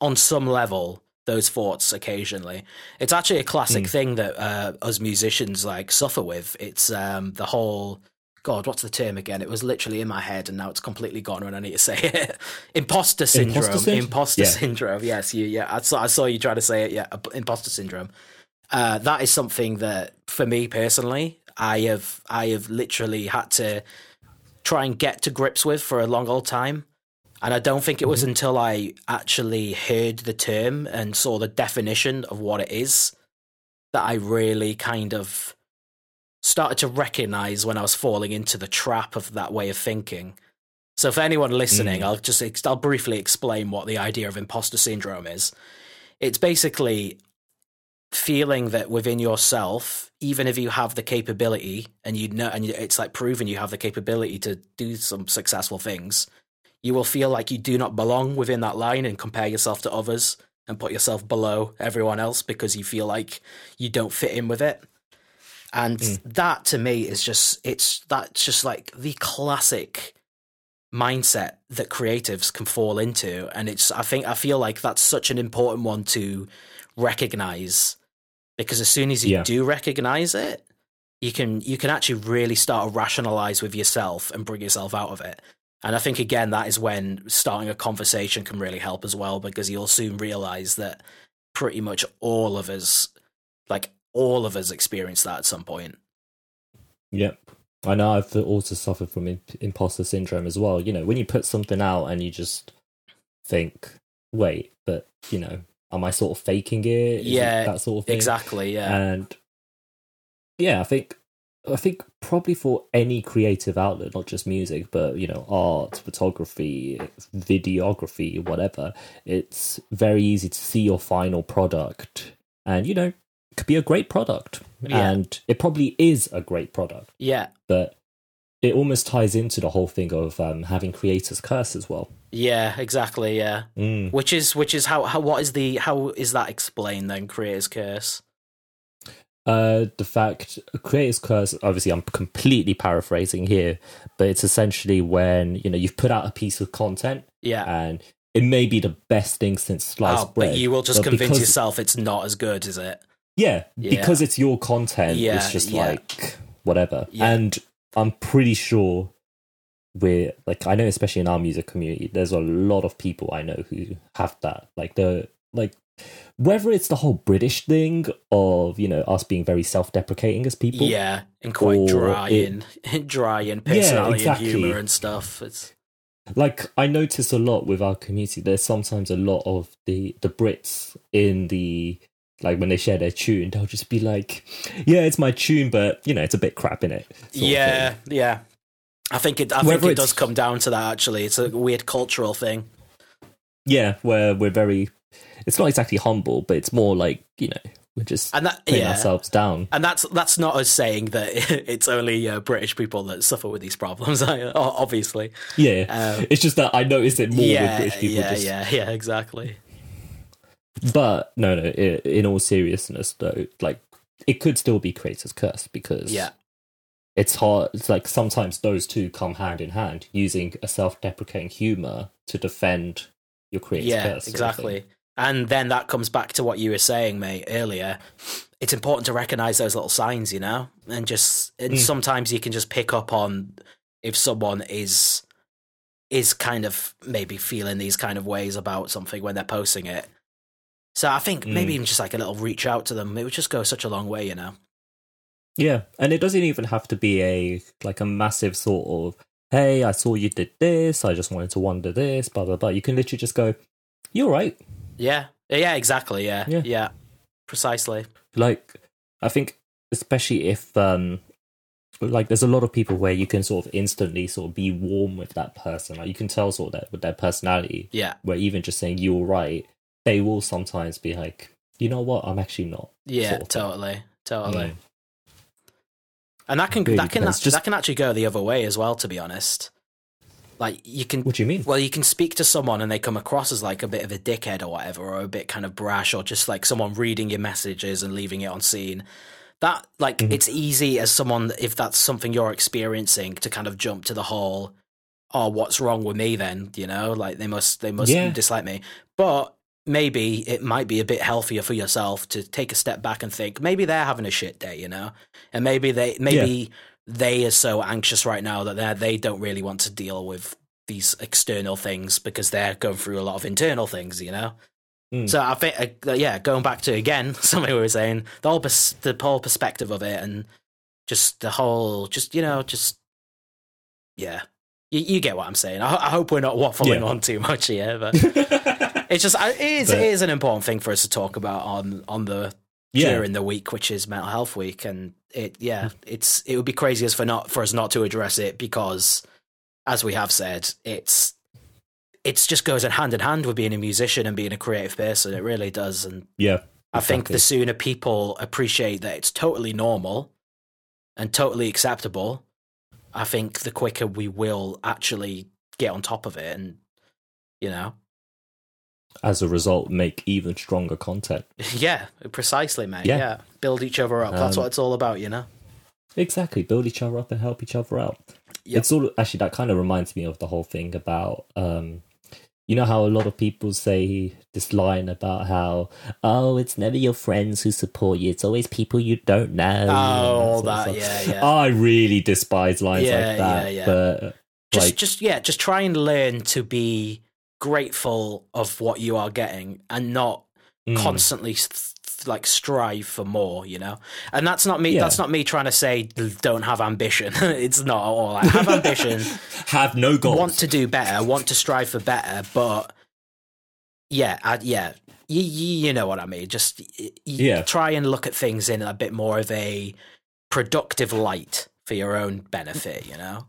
on some level those thoughts occasionally. It's actually a classic mm. thing that uh, us musicians like suffer with. It's um, the whole God, what's the term again? It was literally in my head, and now it's completely gone, and I need to say it. imposter syndrome. Imposter, imposter yeah. syndrome. Yes, you. Yeah, I saw. I saw you try to say it. Yeah, imposter syndrome. Uh, that is something that, for me personally, I have. I have literally had to try and get to grips with for a long old time. And I don't think it was mm-hmm. until I actually heard the term and saw the definition of what it is that I really kind of started to recognize when I was falling into the trap of that way of thinking. So, for anyone listening, mm. I'll just I'll briefly explain what the idea of imposter syndrome is. It's basically feeling that within yourself, even if you have the capability and you know, and it's like proven you have the capability to do some successful things, you will feel like you do not belong within that line and compare yourself to others and put yourself below everyone else because you feel like you don't fit in with it. And mm. that to me is just it's that's just like the classic mindset that creatives can fall into and it's I think I feel like that's such an important one to recognize because as soon as you yeah. do recognize it you can you can actually really start to rationalize with yourself and bring yourself out of it and I think again that is when starting a conversation can really help as well because you'll soon realize that pretty much all of us like all of us experience that at some point. Yep. I know I've also suffered from imposter syndrome as well. You know, when you put something out and you just think, wait, but, you know, am I sort of faking it? Is yeah. It that sort of thing. Exactly. Yeah. And yeah, I think I think probably for any creative outlet, not just music, but you know, art, photography, videography, whatever, it's very easy to see your final product and you know could be a great product. Yeah. And it probably is a great product. Yeah. But it almost ties into the whole thing of um, having creators curse as well. Yeah, exactly. Yeah, mm. which is which is how how what is the how is that explained then? Creators curse. Uh, the fact creators curse. Obviously, I'm completely paraphrasing here, but it's essentially when you know you've put out a piece of content, yeah, and it may be the best thing since sliced oh, bread. But you will just convince because, yourself it's not as good, is it? Yeah, yeah. because it's your content. Yeah, it's just yeah. like whatever. And I'm pretty sure we're like I know, especially in our music community, there's a lot of people I know who have that. Like the like whether it's the whole British thing of you know us being very self-deprecating as people, yeah, and quite dry it, and dry and personality yeah, exactly. and humor and stuff. It's like I notice a lot with our community. There's sometimes a lot of the the Brits in the like when they share their tune, they'll just be like, "Yeah, it's my tune, but you know, it's a bit crap in it." Yeah, yeah. I think it. I Whether think it does come down to that. Actually, it's a weird cultural thing. yeah, where we're very. It's not exactly humble, but it's more like you know we're just And that putting yeah. ourselves down. And that's that's not us saying that it's only uh, British people that suffer with these problems. Obviously, Yeah, Um, it's just that I notice it more with British people. yeah, just, yeah, yeah, exactly. But no, no. i in all seriousness, though, like it could still be creator's curse because Yeah, it's hard. It's like sometimes those two come hand in hand, using a self-deprecating humor to defend your creator's yeah, curse. thing. exactly. And then that comes back to what you were saying, mate, earlier. It's important to recognize those little signs, you know, and just and Mm. sometimes you can just pick up on if someone is is kind of maybe feeling these kind of ways about something when they're posting it. So I think maybe Mm. even just like a little reach out to them, it would just go such a long way, you know. Yeah, and it doesn't even have to be a like a massive sort of hey, I saw you did this, I just wanted to wonder this, blah blah blah. You can literally just go, You're right. Yeah, yeah, exactly. Yeah, Yeah. yeah, precisely. Like I think especially if um like there's a lot of people where you can sort of instantly sort of be warm with that person. Like you can tell sort of that with their personality, Yeah, where even just saying you're right, they will sometimes be like, you know what, I'm actually not. yeah, Sort of thing. totally, totally. Mm. And that can Really that can depends. Just- that can actually go the other way as well. To be honest, like you can What do you mean? well you can speak to someone and they come across as like a bit of a dickhead or whatever, or a bit kind of brash, or just like someone reading your messages and leaving it on scene. That like Mhm. it's easy as someone if that's something you're experiencing to kind of jump to the whole, oh what's wrong with me then? You know, like they must they must Yeah. dislike me, but. Maybe it might be a bit healthier for yourself to take a step back and think maybe they're having a shit day, you know, and maybe they maybe they are so anxious right now that they they don't really want to deal with these external things because they're going through a lot of internal things, you know. Mm. So I think, uh, yeah, going back to again something we were saying, the whole pers- the whole perspective of it, and just the whole, just you know, just yeah, you, you get what I'm saying. I, I hope we're not waffling Yeah. on too much here, but it's just it is But- it is an important thing for us to talk about on on the yeah. during the week, which is Mental Health Week, and it yeah, it's it would be crazy as for not for us not to address it because, as we have said, it's it's just goes in hand in hand with being a musician and being a creative person. It really does, and Yeah. I think the sooner people appreciate that it's totally normal and totally acceptable, I think the quicker we will actually get on top of it, and you know, as a result, make even stronger content. yeah, precisely, mate. Yeah, Yeah. build each other up. That's Um, what it's all about, you know. Exactly. Build each other up and help each other out. Yep. It's all actually that kind of reminds me of the whole thing about um you know how a lot of people say this line about how oh it's never your friends who support you it's always people you don't know Oh, all that, yeah, yeah. I really despise lines Yeah, like that yeah, yeah. but just like just yeah just try and learn to be grateful of what you are getting and not mm, constantly th- like strive for more you know? And that's not me Yeah. that's not me trying to say don't have ambition. It's not at all. Like, have ambition. Have no goals. Want to do better want to strive for better but yeah I, yeah. You, you, you know what i mean. Just y- y- Yeah. try and look at things in a bit more of a productive light for your own benefit you know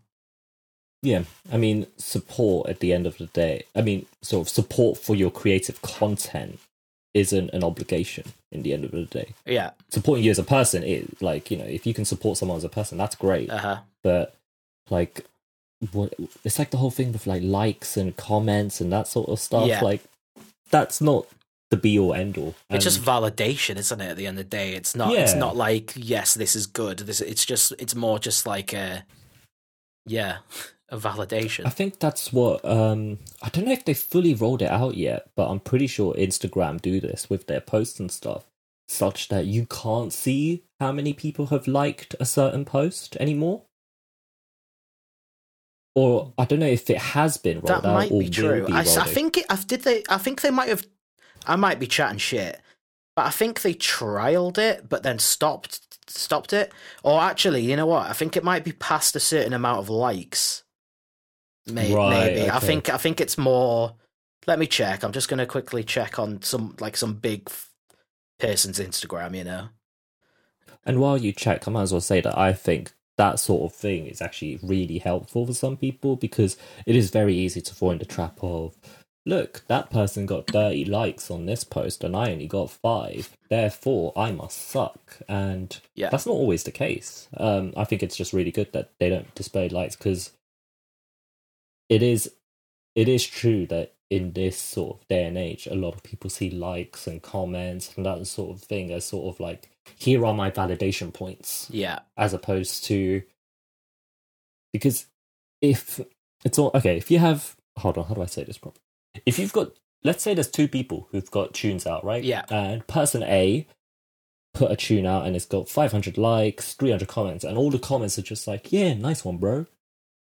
yeah I mean support at the end of the day I mean sort of support for your creative content isn't an obligation in the end of the day yeah supporting you as a person is like you know if you can support someone as a person that's great uh-huh but like what it's like the whole thing with like likes and comments and that sort of stuff Yeah. like that's not the be all end all It's just validation, isn't it? At the end of the day, it's not. It's not like yes, this is good. This. It's just. It's more just like a. Yeah, a validation. I think that's what um I don't know if they fully rolled it out yet, but I'm pretty sure Instagram do this with their posts and stuff, such that you can't see how many people have liked a certain post anymore. Or I don't know if it has been rolled that out might or be true. will be I, I think. It, I did. They. I think they might have. I might be chatting shit, but I think they trialed it, but then stopped. Stopped it. Or actually, you know what? I think it might be past a certain amount of likes. May- Right, maybe. I think. I think it's more. Let me check. I'm just going to quickly check on some like some big f- person's Instagram. You know. And while you check, I might as well say that I think that sort of thing is actually really helpful for some people because it is very easy to fall in the trap of look, that person got 30 likes on this post and I only got five. Therefore, I must suck. And Yeah. that's not always the case. Um, I think it's just really good that they don't display likes because it is it is true that in this sort of day and age, a lot of people see likes and comments and that sort of thing as sort of like, here are my validation points Yeah. as opposed to because if it's all okay if you have hold on how do i say this properly if you've got let's say there's two people who've got tunes out right Yeah. and person a put a tune out and it's got 500 likes 300 comments and all the comments are just like yeah nice one bro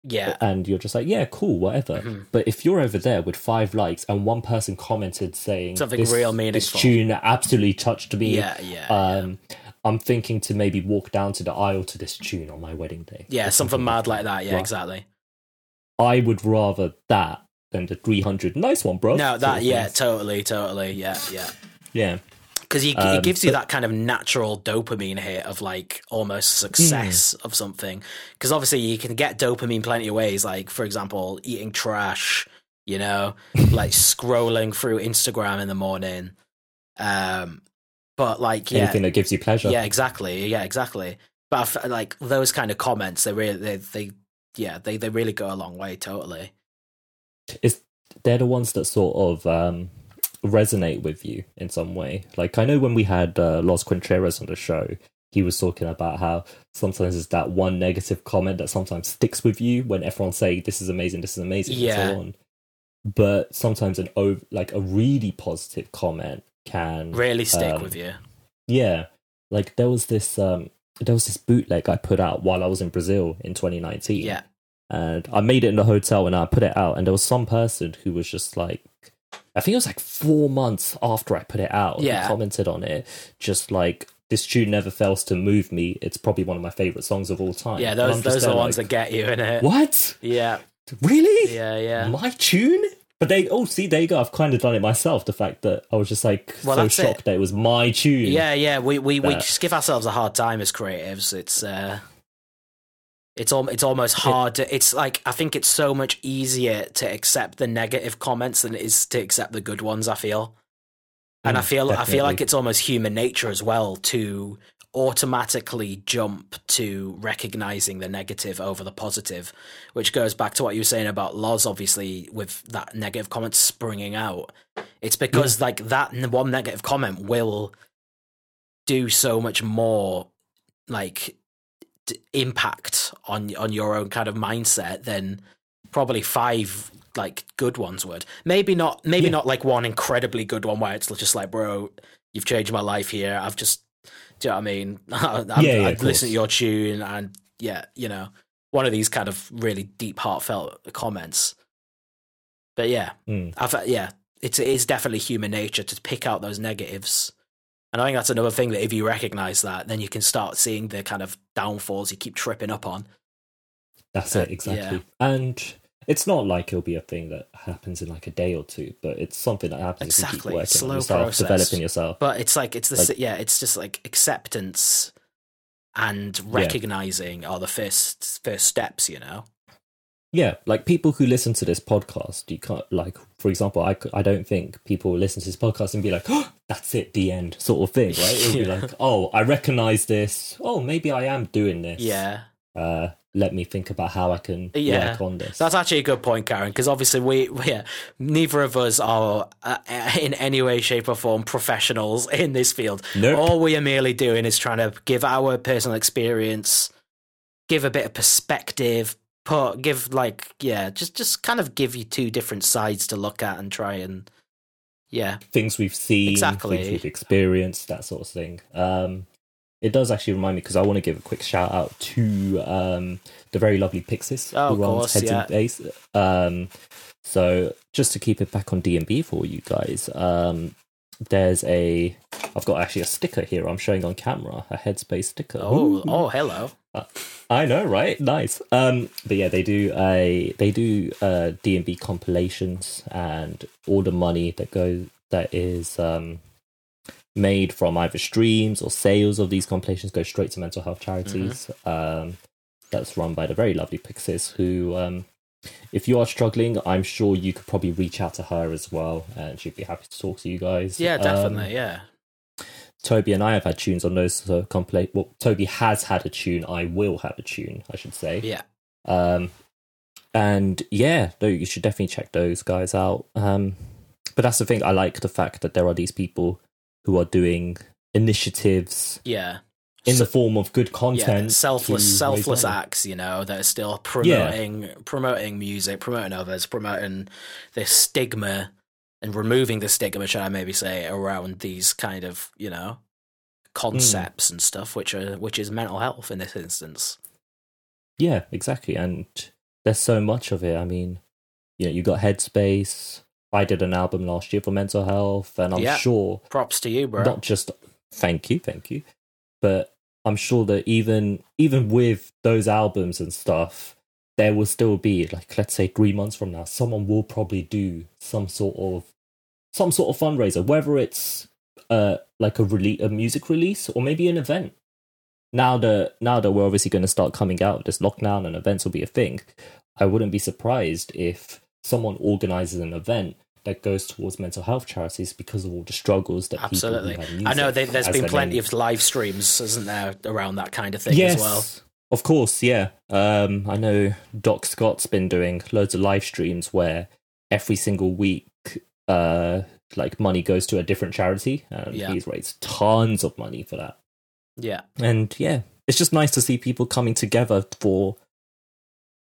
Yeah. and you're just like yeah cool whatever Mhm. but if you're over there with five likes and one person commented saying Something this, real this tune absolutely touched me Yeah. Yeah. um, I'm thinking to maybe walk down to the aisle to this tune on my wedding day. yeah. or Something mad like that. Yeah. Right. Exactly. I would rather that than the 300. Nice one, bro. No, that yeah, thing. totally, totally, yeah, yeah. yeah, Because it Um, gives you but- that kind of natural dopamine hit of like almost success Hmm. of something. Because obviously you can get dopamine plenty of ways. Like for example, eating trash. You know, like scrolling through Instagram in the morning. Um, but like yeah, anything that gives you pleasure. yeah, exactly, yeah, exactly. But I f- like those kind of comments, they really, they, they, yeah, they, they really go a long way. Totally. Is they're the ones that sort of um, resonate with you in some way. Like I know when we had uh, Loz Contreras on the show, he was talking about how sometimes it's that one negative comment that sometimes sticks with you when everyone's saying this is amazing, this is amazing, and Yeah. so on. But sometimes an over, like a really positive comment can Really stick um, with you. Yeah, like there was this um there was this bootleg I put out while I was in Brazil in 2019. Yeah. and I made it in the hotel and I put it out, and there was some person who was just like, I think it was like four months after I put it out. Yeah. commented on it, just like this tune never fails to move me. It's probably one of my favorite songs of all time. Yeah, those those are the ones that get you in it. What? Yeah, Really? yeah, yeah. My tune? But they oh see there you go. I've kind of done it myself. The fact that I was just like Well, so that's it. shocked that it was my tune. Yeah, yeah. We we, we just give ourselves a hard time as creatives. It's uh it's al- it's almost hard to it's like I think it's so much easier to accept the negative comments than it is to accept the good ones, I feel. And I Mm, feel I feel like it's almost human nature as well to automatically jump to recognizing the negative over the positive, which goes back to what you were saying about Loz, obviously, with that negative comment springing out. It's because, like, that one negative comment will do so much more, like, d- impact on on your own kind of mindset than probably five like good ones would. Maybe not. Maybe Yeah. not like one incredibly good one where it's just like, bro, you've changed my life here. I've just, do you know what I mean? I've, Yeah, yeah, I've listened to your tune, and yeah, you know, one of these kind of really deep, heartfelt comments. But yeah, Mm. I've, yeah, it's it is definitely human nature to pick out those negatives. And I think that's another thing that if you recognize that, then you can start seeing the kind of downfalls you keep tripping up on. That's Uh, it, exactly. And it's not like it'll be a thing that happens in like a day or two, but it's something that happens if you Exactly, keep working slow on yourself, process. developing yourself. But it's like it's the Like- yeah, it's just like acceptance and recognizing are the first first steps, you know. Yeah, like people who listen to this podcast, you can't like, for example, I, I don't think people listen to this podcast and be like, oh, "That's it, the end," sort of thing, right? It'll be like, "Oh, I recognize this. Oh, maybe I am doing this. Yeah. Uh, let me think about how I can Yeah. work on this." That's actually a good point, Karen, because obviously we, we yeah, neither of us are uh, in any way, shape, or form professionals in this field. Nope. All we are merely doing is trying to give our personal experience, give a bit of perspective, put give like yeah, just just kind of give you two different sides to look at and try and yeah, things we've seen, Exactly. things we've experienced, that sort of thing. Um, it does actually remind me because I want to give a quick shout out to um, the very lovely Pixis Oh, who runs course, Heads yeah. and Base. Um, so just to keep it back on D and B for you guys, um, there's a I've got actually a sticker here. I'm showing on camera a Headspace sticker. oh Ooh. oh hello, I know, right? Nice. Um, but yeah, they do a they do uh D and B compilations, and all the money that goes that is um made from either streams or sales of these compilations goes straight to mental health charities. Um, that's run by the very lovely Pixis, who um if you are struggling, I'm sure you could probably reach out to her as well, and she'd be happy to talk to you guys. Yeah, Um, definitely. yeah. Toby and I have had tunes on those so complete. Well, Toby has had a tune. I will have a tune. I should say. Yeah. Um, and yeah, no, you should definitely check those guys out. Um, but that's the thing. I like the fact that there are these people who are doing initiatives Yeah. in So- the form of good yeah, content. selfless, selfless money. acts, you know, that are still promoting, promoting music, promoting others, promoting this stigma and removing the stigma, should I maybe say, around these kind of, you know, concepts and stuff, which are which is mental health in this instance. Yeah, exactly. And there's so much of it. I mean, you know, you got Headspace. I did an album last year for mental health, and I'm Yeah. sure Props to you, bro. not just thank you, thank you, but I'm sure that even even with those albums and stuff, there will still be like let's say three months from now, someone will probably do some sort of some sort of fundraiser, whether it's uh like a release, a music release, or maybe an event. Now that now that we're obviously going to start coming out of this lockdown and events will be a thing, I wouldn't be surprised if someone organizes an event that goes towards mental health charities because of all the struggles that Absolutely. people have I know music there's been plenty main- of live streams, isn't there, around that kind of thing yes, as well. Of course, yeah. Um, I know Doc Scott's been doing loads of live streams where every single week, uh, like money goes to a different charity, and Yeah. he's raised tons of money for that. Yeah. And yeah, it's just nice to see people coming together for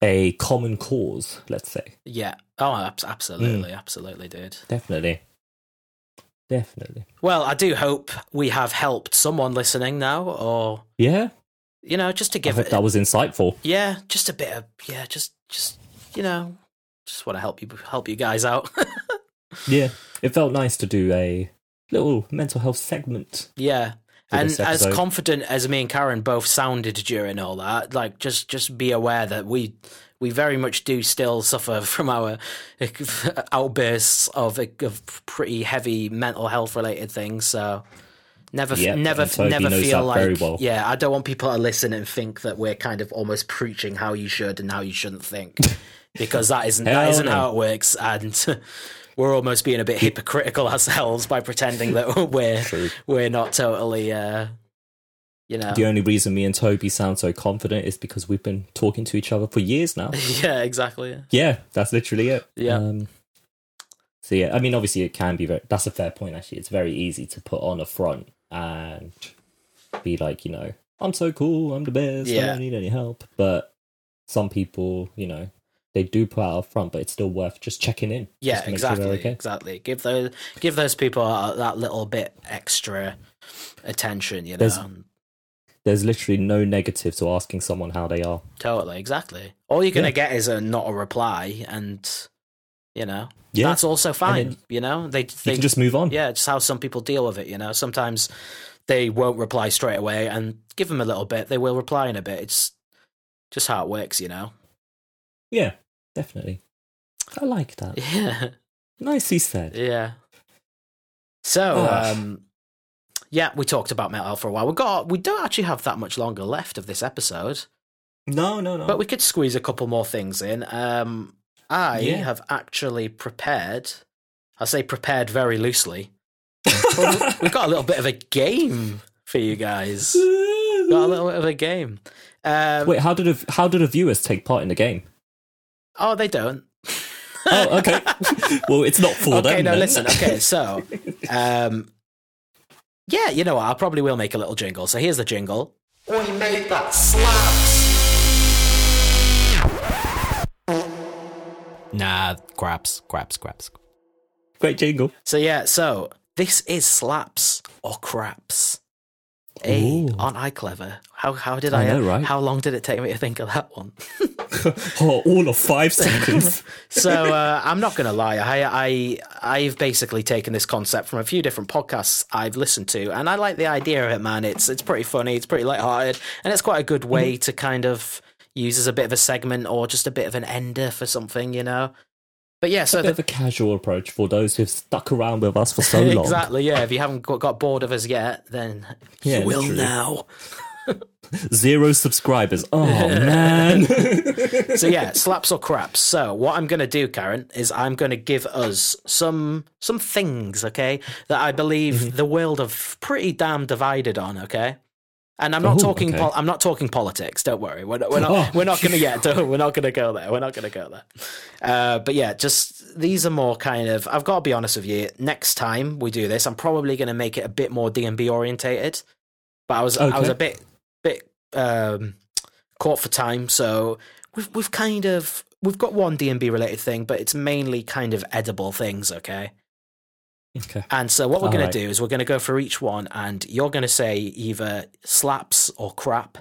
a common cause. Let's say, Yeah. Oh, absolutely, Mm. absolutely, dude. definitely, definitely, Well, I do hope we have helped someone listening now, or yeah. You know, just to I give hope it, that was insightful. yeah, just a bit of, yeah, just, just you know, just want to help you, help you guys out. Yeah, it felt nice to do a little mental health segment. yeah. And as confident as me and Karen both sounded during all that, like just just be aware that we we very much do still suffer from our outbursts of of pretty heavy mental health related things. So never Yep, never never feel like well. yeah. I don't want people to listen and think that we're kind of almost preaching how you should and how you shouldn't think because that isn't that isn't no. how it works and. We're almost being a bit hypocritical ourselves by pretending that we're True. we're not totally uh you know The only reason me and Toby sound so confident is because we've been talking to each other for years now. yeah exactly yeah, that's literally it. Yeah. Um, so yeah, I mean, obviously, it can be very. That's a fair point. Actually, it's very easy to put on a front and be like, you know, I'm so cool, I'm the best, I don't need any help. But some people, you know, they do put out front, but it's still worth just checking in. yeah make sure exactly okay. exactly give those give those people that little bit extra attention you know There's- There's literally no negative to asking someone how they are. totally exactly all you're gonna Yeah. get is a not a reply and you know Yeah, that's also fine you know they you they can just move on. yeah just how some people deal with it you know sometimes they won't reply straight away and give them a little bit they will reply in a bit it's just how it works you know yeah, definitely. I like that. yeah Nicely said. Yeah. So, Ah. um, yeah, we talked about mental health for a while. We got we don't actually have that much longer left of this episode, No, no, no. but we could squeeze a couple more things in. Um, I Yeah. have actually prepared. I say prepared very loosely. Well, We've got a little bit of a game for you guys. Got a little bit of a game. Um, Wait, how did a, how did the viewers take part in the game? oh, they don't. Oh, okay. well, it's not for them. okay, no, then. listen. Okay, so, um, yeah, you know what? I probably will make a little jingle. So here's the jingle. We made that slaps. Nah, craps, craps, craps. Great jingle. So yeah, so this is slaps or craps. Hey, aren't I clever? How how did I I? know, right? How long did it take me to think of that one? Oh, all of five seconds. so uh, I'm not gonna lie. I I I've basically taken this concept from a few different podcasts I've listened to, and I like the idea of it, man. It's it's pretty funny. It's pretty lighthearted, and it's quite a good way to kind of use as a bit of a segment or just a bit of an ender for something, you know. But yeah, so a the, bit of a casual approach for those who've stuck around with us for so long. exactly, yeah. If you haven't got, got bored of us yet, then Yeah, you will literally. now. Zero subscribers. Oh man. so yeah, slaps or craps. So what I'm going to do, Karen, is I'm going to give us some some things, okay, that I believe Mm-hmm. the world of pretty damn divided on, okay. And I'm not Ooh, talking. okay. Pol- I'm not talking politics. Don't worry. We're not. We're not, Oh. we're not going to. Don't, we're not going to go there. We're not going to go there. Uh, but yeah, just these are more kind of. I've got to be honest with you. Next time we do this, I'm probably going to make it a bit more D and B orientated. But I was. I was a bit bit um, caught for time, so we've we've kind of we've got one D and B related thing, but it's mainly kind of edible things. Okay. Okay. And so what we're going Alright. to do is we're going to go for each one, and you're going to say either slaps or crap.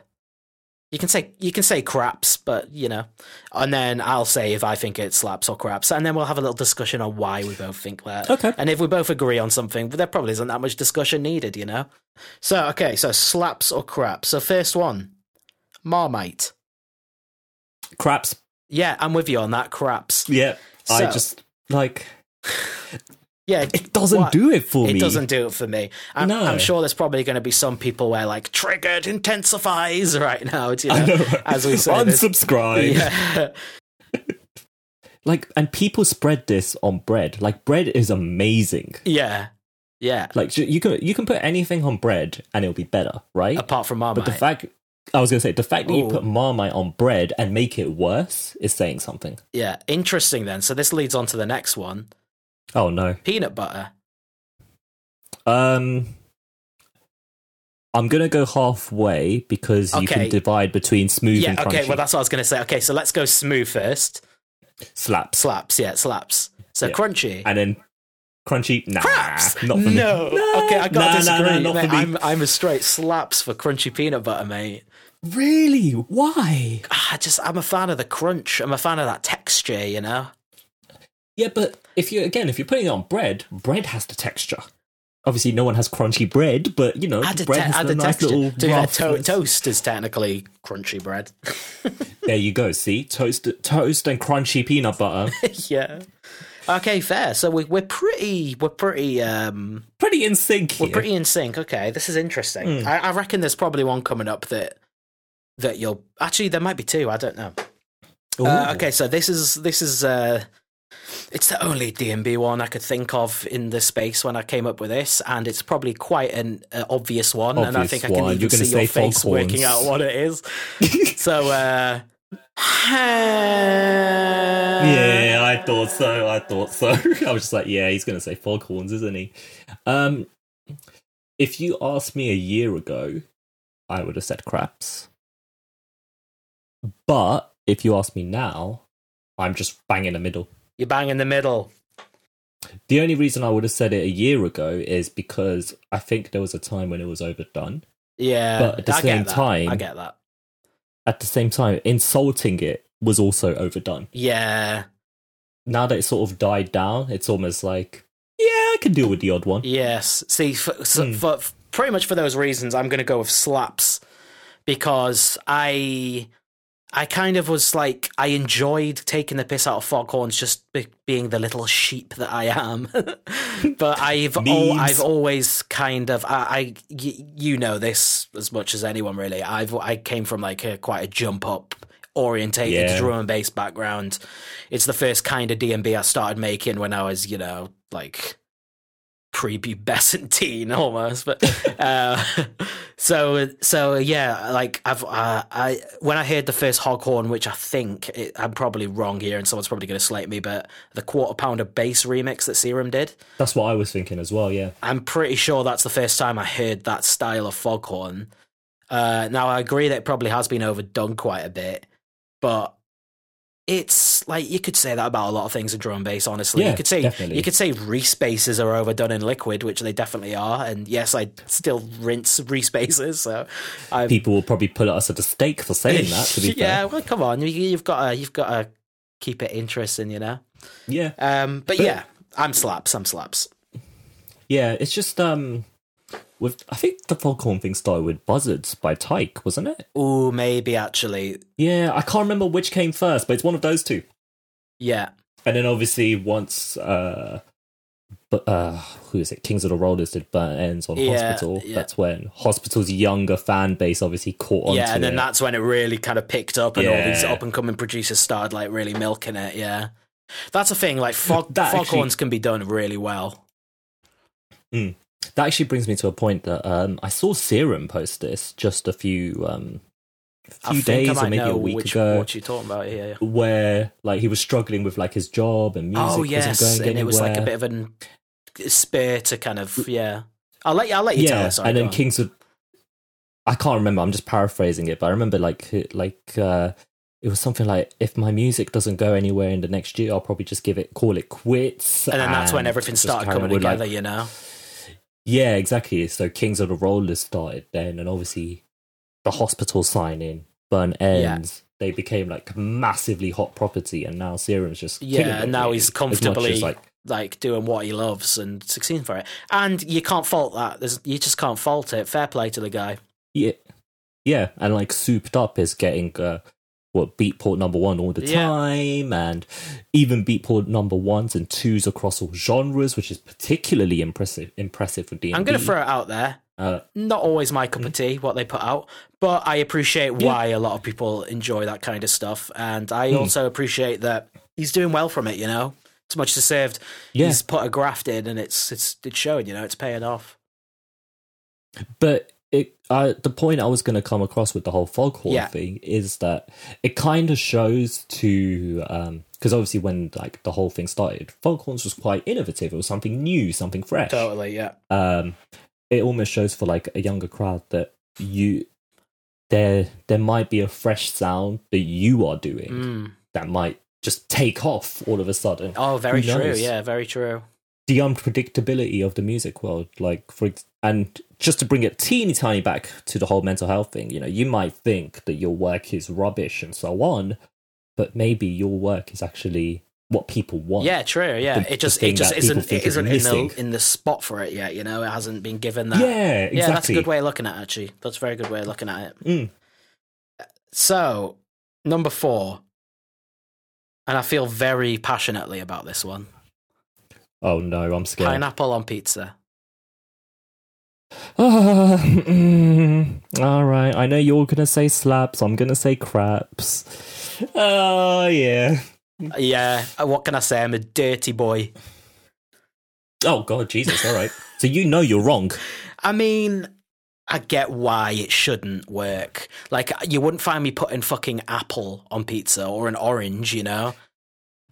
You can say you can say craps, but you know, and then I'll say if I think it slaps or craps, and then we'll have a little discussion on why we both think that. Okay. And if we both agree on something, there probably isn't that much discussion needed, you know. So okay, so slaps or craps. So first one, Marmite. Craps. Yeah, I'm with you on that. Craps. Yeah. I just like Yeah, it doesn't what? do it for It me. It doesn't do it for me. I'm, No. I'm sure there's probably going to be some people where like triggered intensifies right now. You know, I know, right? as we say. Unsubscribe. Yeah. Like, and people spread this on bread. Like, bread is amazing. yeah, yeah. Like, you can you can put anything on bread and it'll be better, right? Apart from Marmite, But the fact I was gonna say the fact that you put Marmite on bread and make it worse is saying something. yeah, interesting. Then, so this leads on to the next one: Oh no. peanut butter. Um, I'm gonna go halfway because you can divide between smooth Yeah, and crunchy. okay. Well, that's what I was going to say. Okay, so let's go smooth first. Slaps Slaps, yeah, slaps. So Yeah. crunchy. and then crunchy. Nah, Craps. not for me. no. Nah, okay, I gotta nah, nah, disagree. nah, not mate. for me. I'm I'm a straight slaps for crunchy peanut butter, mate. Really? Why? I just I'm a fan of the crunch. I'm a fan of that texture. You know. Yeah, but if you again, if you're putting it on bread, bread has the texture. Obviously, no one has crunchy bread, but you know, Add bread te- has add a nice texture. little To to- toast is technically crunchy bread. There you go. See, toast, toast, and crunchy peanut butter. yeah. Okay, fair. So we, we're pretty, we're pretty, um, Pretty in sync we're pretty in sync. Okay, this is interesting. Hmm. I, I reckon there's probably one coming up that that you'll actually there might be two. I don't know. Uh, okay, so this is this is uh, it's the only DnB one I could think of in the space when I came up with this, and it's probably quite an uh, obvious one. and I Obvious think I can even see your face foghorns. working out what it is. so, uh, Yeah, I thought so. I thought so. I was just like, yeah, he's going to say foghorns, isn't he? Um, if you asked me a year ago, I would have said craps. But if you ask me now, I'm just bang in the middle. You bang in the middle. The only reason I would have said it a year ago is because I think there was a time when it was overdone. Yeah, But at the I same time- I get that. At the same time, insulting it was also overdone. Yeah, Now that it's sort of died down, it's almost like, yeah, I can deal with the odd one. yes. See, for, so, Hmm. for pretty much for those reasons, I'm going to go with slaps because I, I kind of was like I enjoyed taking the piss out of foghorns, just be, being the little sheep that I am. but I've al- I've always kind of I, I y- you know this as much as anyone really. I've I came from like a quite a jump up orientated Yeah. drum and bass background. It's the first kind of DnB I started making when I was, you know, like prepubescent teen almost but uh so so yeah like i've uh, i when i heard the first foghorn which i think it, i'm probably wrong here and someone's probably going to slate me but the quarter pounder bass remix that serum did That's what I was thinking as well, yeah. i'm pretty sure that's the first time i heard that style of foghorn uh now i agree that it probably has been overdone quite a bit but it's like you could say that about a lot of things in drum and bass. Honestly, Yeah, you could say definitely. you could say respaces are overdone in liquid, which they definitely are. And yes, I still rinse respaces. So I People will probably put us at a stake for saying that, to be yeah. fair. Well, come on, you, you've got to you've got to keep it interesting, you know. Yeah. Um, but, But- yeah, I'm slaps. I'm slaps. Yeah, it's just um with I think the Foghorn thing started with Buzzards by Tyke, wasn't it? Ooh, maybe actually, Yeah, I can't remember which came first, but it's one of those two. yeah, And then obviously once uh but uh, who is it? Kings of the Rollers did Burnt Ends on Yeah, Hospital. yeah. That's when Hospital's younger fan base obviously caught on. yeah, and then it. that's when it really kind of picked up, and all these up and coming producers started like really milking it. Yeah, that's a thing. Like fog, That actually- foghorns can be done really well. That actually brings me to a point that um, I saw Serum post this just a few um, few days or maybe a week which, ago. what you're talking about here. where like he was struggling with like his job and music Oh wasn't yes, going and anywhere. it was like a bit of an spare to kind of yeah. I'll let you. I'll let you tell yeah, us. Sorry, and then on. Kings of I can't remember. I'm just paraphrasing it, but I remember like it- like uh, it was something like if my music doesn't go anywhere in the next year, I'll probably just give it call it quits. and then that's when everything started coming with, like- together. you know. Yeah, exactly. So Kings of the Rollers started then, and obviously the hospital signing, Burn Ends. They became like massively hot property, and now Serum's just Yeah, and now he's As as, comfortably like like doing what he loves and succeeding for it. And you can't fault that. There's, you just can't fault it. Fair play to the guy. Yeah, yeah, and like souped up is getting uh, what Beatport number one all the Yeah. time, and even Beatport number ones and twos across all genres, which is particularly impressive. Impressive for D. I'm going to throw it out there. Uh, Not always my cup of tea what they put out, but I appreciate Mm-hmm. Yeah. why a lot of people enjoy that kind of stuff, and I Mm. also appreciate that he's doing well from it. You know, as much as served, Yeah. he's put a graft in, and it's it's it's showing. You know, it's paying off. but it, uh, the point I was going to come across with the whole foghorn Yeah. thing is that it kind of shows to because obviously when like the whole thing started, foghorns was quite innovative. It was something new, something fresh. Totally, yeah. um, it almost shows for like a younger crowd that you there there might be a fresh sound that you are doing Mm. that might just take off all of a sudden. Oh, very true. Yeah, very true. The unpredictability of the music world, like for and just to bring it teeny tiny back to the whole mental health thing, you know, you might think that your work is rubbish and so on, but maybe your work is actually what people want. Yeah, true. Yeah, the- it just it just isn't it is isn't in the in the spot for it yet. You know, it hasn't been given that. Yeah, exactly. Yeah, that's a good way of looking at it, actually. That's a very good way of looking at it. Mm. So, number four, and I feel very passionately about this one Oh no, I'm scared. pineapple on pizza. Ah, mm, all right, I know you're gonna say slaps. I'm gonna say craps. Oh yeah. Yeah, uh, what can I say? I'm a dirty boy. Oh god, Jesus. All right. so you know you're wrong. I mean, I get why it shouldn't work. Like, you wouldn't find me putting fucking apple on pizza or an orange, you know?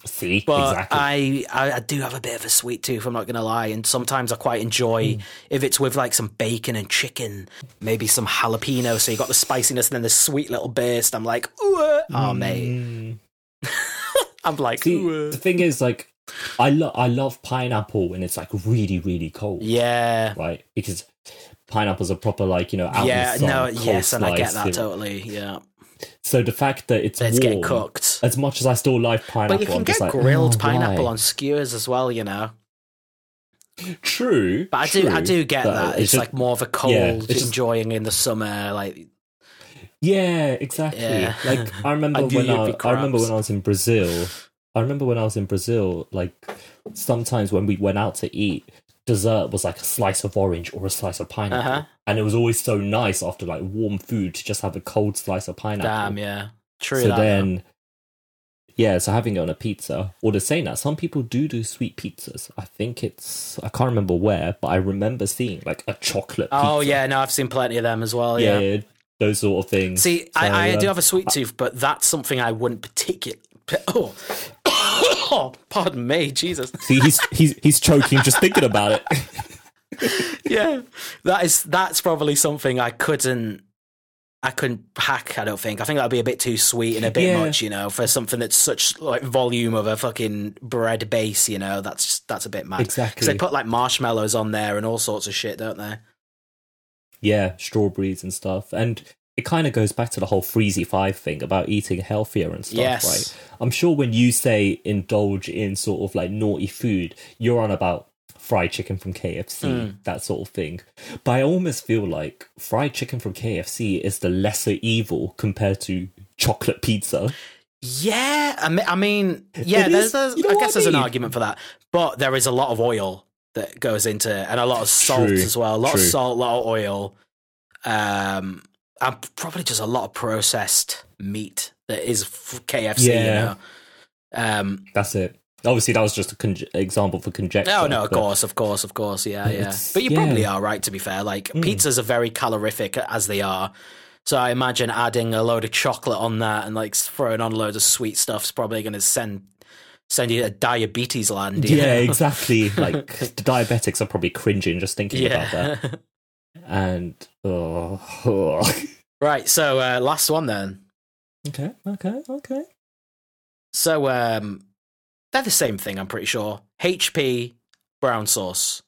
See, But exactly. I, I I do have a bit of a sweet tooth. I'm not gonna lie, and sometimes I quite enjoy Hmm. if it's with like some bacon and chicken, maybe some jalapeno. So you got the spiciness and then the sweet little burst. I'm like, ooh, uh, oh mate. Mm. I'm like, See, ooh, uh. the thing is, like, I love I love pineapple when it's like really really cold, yeah, right? Because pineapples are proper like you know out yeah. in the sun, No, cold yes, and I get that know. totally. Yeah, So the fact that it's let's warm, get cooked. As much as I still like pineapple, But you can I'm get like, grilled "Oh, pineapple why?" on skewers as well, you know. True, But I do, I do get that. It's, just- like more of a cold yeah, just- enjoying in the summer. Like, Yeah, exactly. Yeah. Like I remember I when I, I remember when I was in Brazil. I remember when I was in Brazil, like sometimes when we went out to eat, dessert was like a slice of orange or a slice of pineapple. Uh-huh. And it was always so nice after like warm food to just have a cold slice of pineapple. damn, yeah, true. so that, then yeah, so having it on a pizza, or the saying that some people do do sweet pizzas. I think it's I can't remember where, but I remember seeing like a chocolate. oh pizza. yeah, no, I've seen plenty of them as well. yeah, Yeah. those sort of things. See, So, I, I do um, have a sweet tooth, but that's something I wouldn't particularly. Oh. oh, pardon me, Jesus. See, he's he's he's choking just thinking about it. yeah, that is that's probably something I couldn't. I couldn't hack. I don't think. I think that'd be a bit too sweet and a bit Yeah. much, you know, for something that's such like volume of a fucking bread base. You know, that's that's a bit mad. because Exactly. they put like marshmallows on there and all sorts of shit, don't they? yeah, strawberries and stuff, and it kind of goes back to the whole Freezy Five thing about eating healthier and stuff, Yes. right? I'm sure when you say indulge in sort of like naughty food, you're on about fried chicken from KFC, Mm. that sort of thing. But I almost feel like fried chicken from KFC is the lesser evil compared to chocolate pizza. Yeah, I mean, I mean yeah. It There's, there's you know I guess I there's an argument for that, but there is a lot of oil that goes into, it and a lot of salt True, as well. A lot true. of salt, a lot of oil, um, and probably just a lot of processed meat that is KFC. You Yeah. know. Um, That's it. Obviously, that was just an example for conjecture. no, no, of course, of course, of course, yeah, yeah. But you yeah. probably are right. To be fair, like Mm. pizzas are very calorific as they are. So I imagine adding a load of chocolate on that and like throwing on loads of sweet stuff is probably going to send send you to diabetes land. you Yeah, know? exactly. Like the diabetics are probably cringing just thinking about that. And oh, oh. right. So uh, last one then. okay, okay, okay. So um, they're the same thing. I'm pretty sure. HP brown sauce.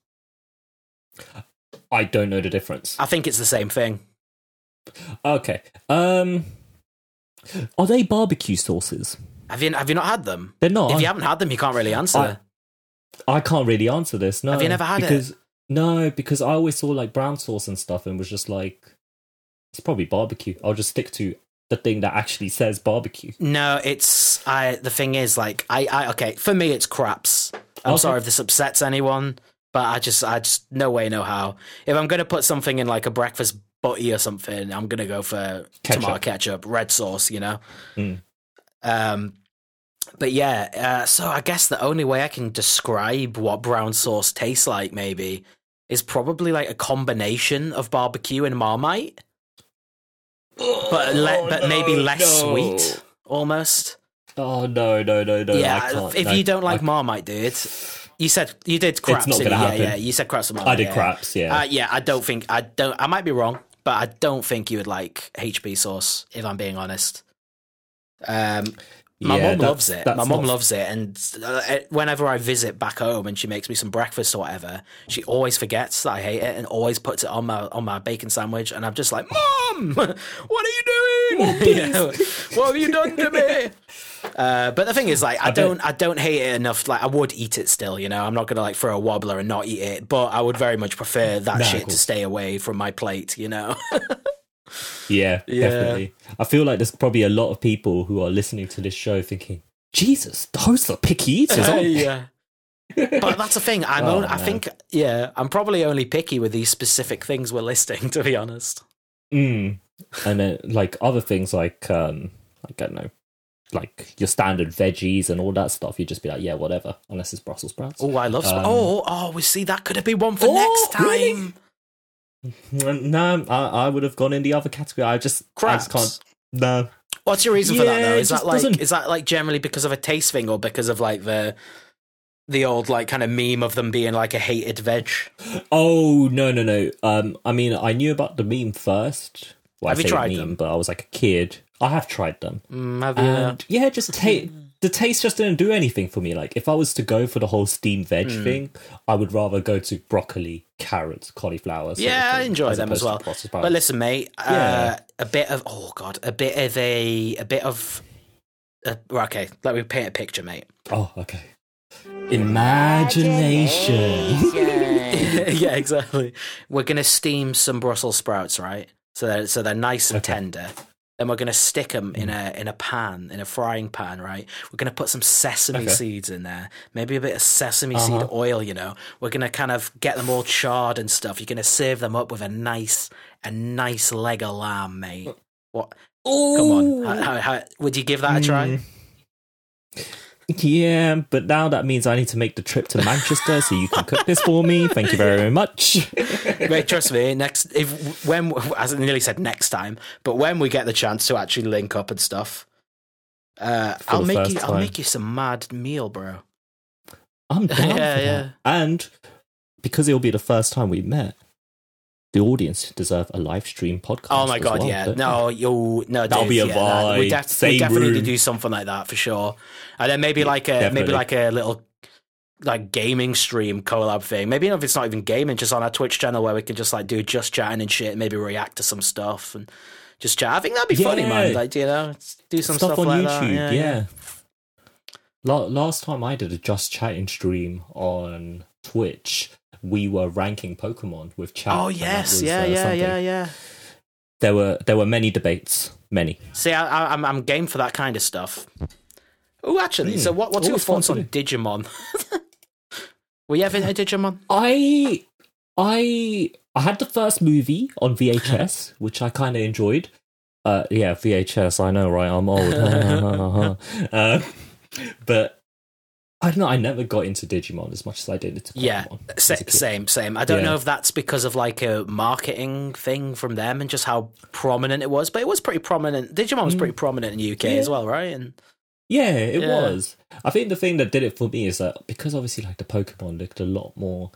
I don't know the difference. I think it's the same thing. Okay. Um, are they barbecue sauces? Have you have you not had them? They're not. If you haven't had them, you can't really answer. I- I can't really answer this. No. Have you never had it? No, because I always saw like brown sauce and stuff, and was just like, it's probably barbecue. I'll just stick to the thing that actually says barbecue. No, it's I. The thing is, like, I, I okay. For me, it's craps. I'm Okay. sorry if this upsets anyone, but I just, I just no way, no how. If I'm gonna put something in like a breakfast butty or something, I'm gonna go for Ketchup. tomato ketchup, red sauce. You know. Mm. Um, but yeah, uh, so I guess the only way I can describe what brown sauce tastes like, maybe, is probably like a combination of barbecue and marmite, but le- but maybe less no. sweet, almost. Oh no, no, no, no! Yeah, if no, you don't like Marmite, dude, you said you did craps. not didn't gonna happen. Yeah, yeah, you said craps. Marmite, I did yeah. craps. Yeah. Uh, yeah, I don't think I don't. I might be wrong, but I don't think you would like HP sauce. If I'm being honest, um, my Yeah, mum that's- loves it. My mom not- loves it, and uh, whenever I visit back home and she makes me some breakfast or whatever, she always forgets that I hate it and always puts it on my on my bacon sandwich, and I'm just like, "Mom, what are you doing? You know, what have you done to me?" Uh, but the thing is, like, I, I don't, I don't hate it enough. Like, I would eat it still. You know, I'm not gonna like throw a wobbler and not eat it, but I would very much prefer that shit to stay away from my plate. You know. Yeah, Yeah. definitely. I feel like there's probably a lot of people who are listening to this show thinking, Jesus, those are picky eaters, aren't they? yeah. But that's the thing. I'm. Oh, only, I think. Yeah, I'm probably only picky with these specific things we're listing. To be honest. Mm. And then, like, other things like, um, like, I don't know, like your standard veggies and all that stuff, you'd just be like, yeah, whatever, unless it's Brussels sprouts. Oh, I love. Sp- Um, oh, oh, we see that could have been one for Oh, next time. really? No, I, I would have gone in the other category. I just, I just can't. No. What's your reason for that though? it Is that like doesn't- is that like generally because of a taste thing or because of like the the old like kind of meme of them being like a hated veg? Oh no no no! Um, I mean, I knew about the meme first. Well, Have I you say tried meme, them? but I was like a kid. I have tried them, Mm, have you? and yeah, just ta- the taste just didn't do anything for me. Like if I was to go for the whole steamed veg Hmm. thing, I would rather go to broccoli, carrots, cauliflower. yeah, I enjoy as them as well. But listen, mate, uh, a bit of oh god, a bit of a a bit of uh, okay. Let me paint a picture, mate. oh, okay. Imagination. yeah, exactly. We're gonna steam some Brussels sprouts, right? So they're so they're nice and Okay. tender. Then we're gonna stick them in a in a pan, in a frying pan, right? We're gonna put some sesame Okay. seeds in there, maybe a bit of sesame seed Uh-huh. oil. You know, we're gonna kind of get them all charred and stuff. You're gonna serve them up with a nice a nice leg of lamb, mate. What? Come on, how, how, how, would you give that a try? Mm. Yeah, but now that means I need to make the trip to Manchester so you can cook this for me. Thank you very much. Mate, trust me. Next, if when as I nearly said next time, but when we get the chance to actually link up and stuff, uh, I'll make you. I'll make you some mad meal, bro. I'm down Yeah, for that. yeah. And because it'll be the first time we met, the audience deserve a live stream podcast. Oh my god, well, yeah. No, you'll no. That'll dude, be a yeah, vibe. def- we Same definitely need to room. do something like that for sure. And then maybe like a maybe like a little like gaming stream collab thing. Maybe if it's not even gaming, just on our Twitch channel where we can just like do just chatting and shit. Maybe react to some stuff and just chat. I think that'd be funny, man. Like you know, do some stuff, stuff, on like YouTube. that. yeah. La- last time I did a just chatting stream on Twitch, we were ranking Pokemon with chat. Oh yes, was, yeah, uh, yeah, something. yeah, yeah. There were there were many debates, many. See, I, I, I'm I'm game for that kind of stuff. Oh, actually, Hmm. so what, what's your thoughts on. Digimon? Were you ever into Digimon? I I I had the first movie on VHS, which I kind of enjoyed. Uh, yeah, VHS. I know, right? I'm old. uh, but I don't know. I never got into Digimon as much as I did into Pokemon. Yeah, sa- same, same. I don't Yeah. know if that's because of like a marketing thing from them and just how prominent it was, but it was pretty prominent. Digimon was pretty prominent in the UK as Mm. Well, right? And Yeah, it Yeah. was. I think the thing that did it for me is that because obviously, like the Pokemon looked a lot more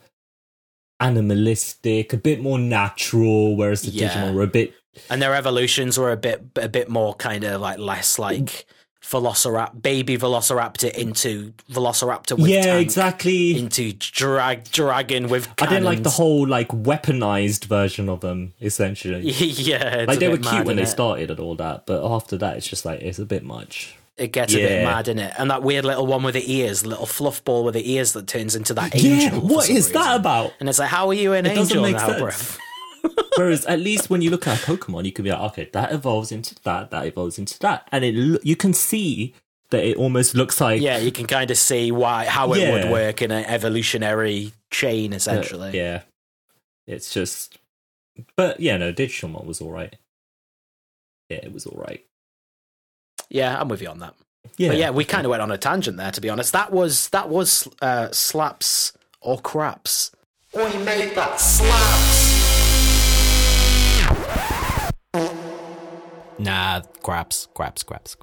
animalistic, a bit more natural, whereas the Yeah. Digimon were a bit. and their evolutions were a bit a bit more kind of like less like Velociraptor, baby Velociraptor into Velociraptor with yeah, tank, exactly. into drag dragon with. I didn't like the whole like weaponized version of them. Essentially, yeah, like they were cute when they innit? started and all that, but after that, it's just like it's a bit much. It gets a bit mad in it, and that weird little one with the ears, little fluff ball with the ears that turns into that Yeah, angel. for what is that about? And it's like, how are you an It doesn't angel make now, sense. Bruv? Whereas at least when you look at a Pokemon, you can be like, okay, that evolves into that, that evolves into that, and it you can see that it almost looks like Yeah, you can kind of see why how it would work in an evolutionary chain, essentially. yeah, it's just. But yeah, no, Digimon was all right. Yeah, it was all right. Yeah, I'm with you on that. Yeah, But yeah, we kind of went on a tangent there. To be honest, that was that was uh, slaps or craps. We made that slaps. Nah, craps, craps, craps.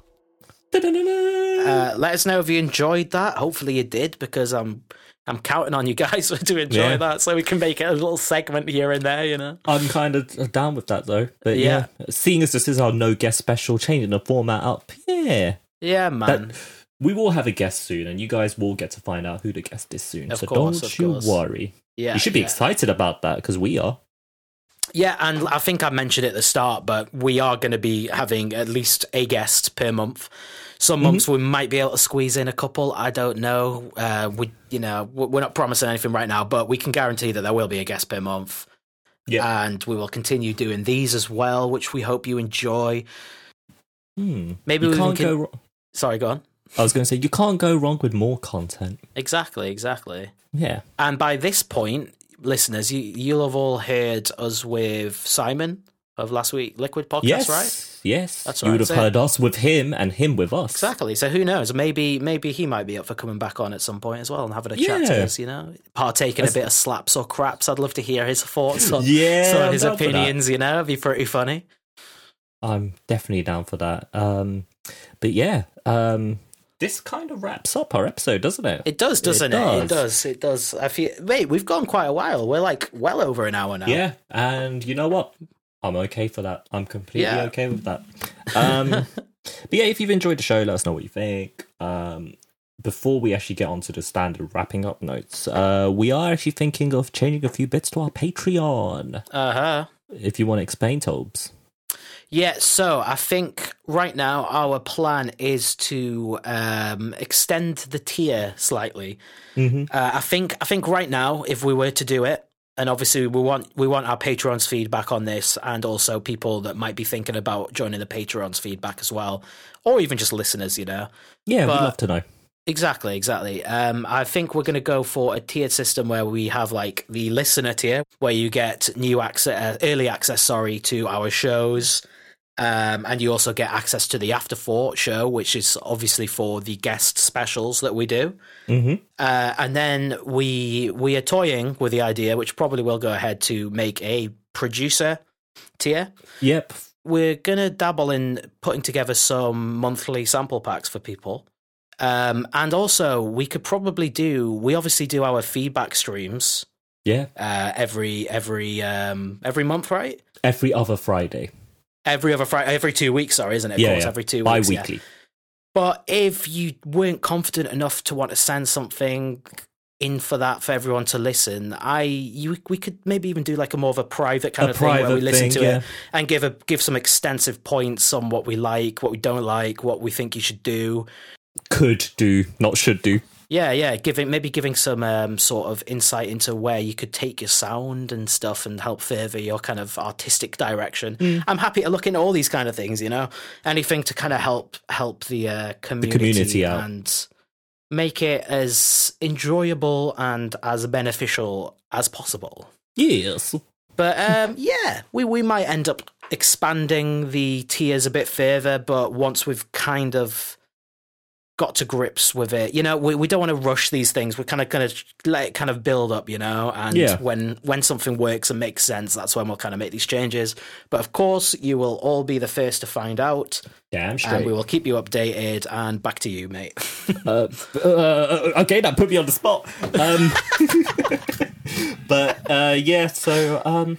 Uh, let us know if you enjoyed that. Hopefully you did, because I'm I'm counting on you guys to enjoy Yeah. that, so we can make it a little segment here and there. You know. I'm kind of down with that though. But yeah, seeing as this is our no guest special, changing the format up, yeah. Yeah, man. That, we will have a guest soon, and you guys will get to find out who the guest is soon. Of so course, don't of you course. worry. yeah, you should be yeah. excited about that because we are. Yeah, and I think I mentioned it at the start, but we are going to be having at least a guest per month. Some Mm-hmm. months we might be able to squeeze in a couple. I don't know. Uh, we, you know, we- we're not promising anything right now, but we can guarantee that there will be a guest per month, Yeah. and we will continue doing these as well, which we hope you enjoy. Hmm. Maybe you we can't can. go. wrong. Sorry, go on. I was going to say you can't go wrong with more content. Exactly, exactly. Yeah. And by this point, listeners, you you'll have all heard us with Simon of last week Liquid podcast, yes. right? Yes. That's right. You would have so- heard us with him and him with us. Exactly. So who knows? Maybe maybe he might be up for coming back on at some point as well and having a chat to us. You know, partaking a bit of slaps or craps. I'd love to hear his thoughts on Yeah, some of I'm his down for that. opinions. You know, it'd be pretty funny. I'm definitely down for that. Um, but yeah, um, this kind of wraps up our episode, doesn't it? It does, doesn't it? It does. does. It does. I feel. Wait, we've gone quite a while. We're like well over an hour now. Yeah, and you know what? I'm okay for that. I'm completely Yeah. okay with that. Um, but yeah, if you've enjoyed the show, let us know what you think. Um, before we actually get on to the standard wrapping up notes, uh, we are actually thinking of changing a few bits to our Patreon. Uh huh. If you want to explain, Tobes. Yeah, so I think right now our plan is to um, extend the tier slightly. Mm-hmm. Uh, I think I think right now, if we were to do it, and obviously we want we want our patrons feedback on this, and also people that might be thinking about joining the patrons feedback as well, or even just listeners, you know. Yeah, But- we'd love to know. Exactly, exactly. Um, I think we're going to go for a tiered system where we have like the listener tier, where you get new access, uh, early access, sorry, to our shows, um, and you also get access to the After Four show, which is obviously for the guest specials that we do. Mm-hmm. Uh, and then we we are toying with the idea, which probably will go ahead to make a producer tier. Yep. We're gonna dabble in putting together some monthly sample packs for people. Um, and also, we could probably do. We obviously do our feedback streams Yeah. uh, every every um, every month, right? Every other Friday. Every other Friday, every two weeks, sorry, isn't it? Of yeah. course, yeah. every two weeks. Bi-weekly. But if you weren't confident enough to want to send something in for that for everyone to listen, I you we could maybe even do like a more of a private kind A of thing where we listen thing, to yeah. it and give a give some extensive points on what we like, what we don't like, what we think you should do. Could do, not should do. Yeah, yeah, giving maybe giving some um, sort of insight into where you could take your sound and stuff and help further your kind of artistic direction. Mm. I'm happy to look into all these kind of things, you know, anything to kind of help help the uh, community, community out. and make it as enjoyable and as beneficial as possible. Yes. But um, yeah, we, we might end up expanding the tiers a bit further, but once we've kind of got to grips with it, you know, we, we don't want to rush these things. We're kind of going to let it kind of build up, you know, and Yeah. when when something works and makes sense, that's when we'll kind of make these changes. But of course, you will all be the first to find out, Damn and straight. we will keep you updated. And back to you, mate. uh, uh, okay, that put me on the spot. Um, but uh, yeah, so um,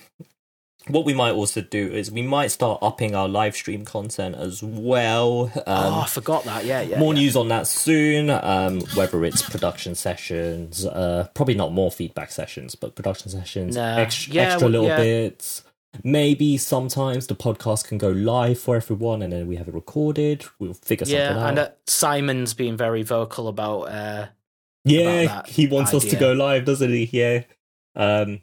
what we might also do is we might start upping our live stream content as well. Um, oh, I forgot that. Yeah, yeah. more yeah. news on that soon. Um, whether it's production sessions, uh, probably not more feedback sessions, but production sessions, Nah. ex- Yeah, extra well, little yeah. bits. Maybe sometimes the podcast can go live for everyone, and then we have it recorded. We'll figure something out. Yeah, and uh, Simon's been very vocal about. Uh, yeah, about he wants us to go live, doesn't he? Yeah. Um,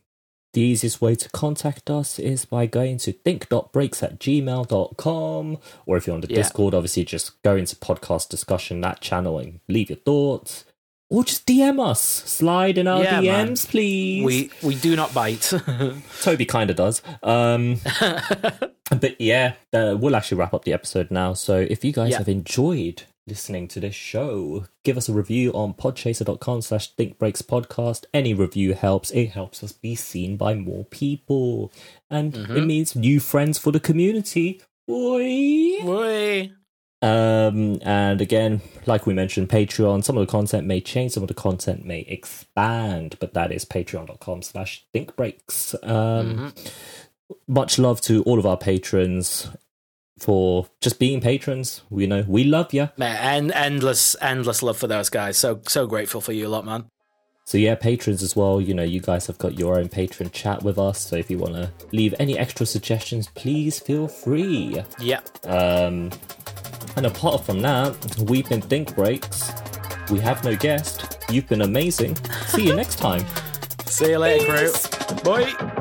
the easiest way to contact us is by going to think.breaks at gmail.com. Or if you're on the Yeah. Discord, obviously just go into podcast discussion, that channel, and leave your thoughts. Or just DM us. Slide in our Yeah, man. DMs, please. we we do not bite. Toby kind of does. Um, but yeah, uh, we'll actually wrap up the episode now. So if you guys Yeah. have enjoyed listening to this show, give us a review on podchaser.com slash thinkbreakspodcast. Any review helps. It helps us be seen by more people. And Mm-hmm. it means new friends for the community. Oi. Oi. Um, and again, like we mentioned, Patreon, some of the content may change, some of the content may expand, but that is patreon.com slash thinkbreaks. Um, much love to all of our patrons for just being patrons. We know we love you. Man, and endless, endless love for those guys. So, so grateful for you a lot, man. So yeah, patrons as well. You know, you guys have got your own patron chat with us. So if you want to leave any extra suggestions, please feel free. Yeah. Um, and apart from that, we've been Think Breaks. We have no guest. You've been amazing. See you next time. See you later, crew. Bye.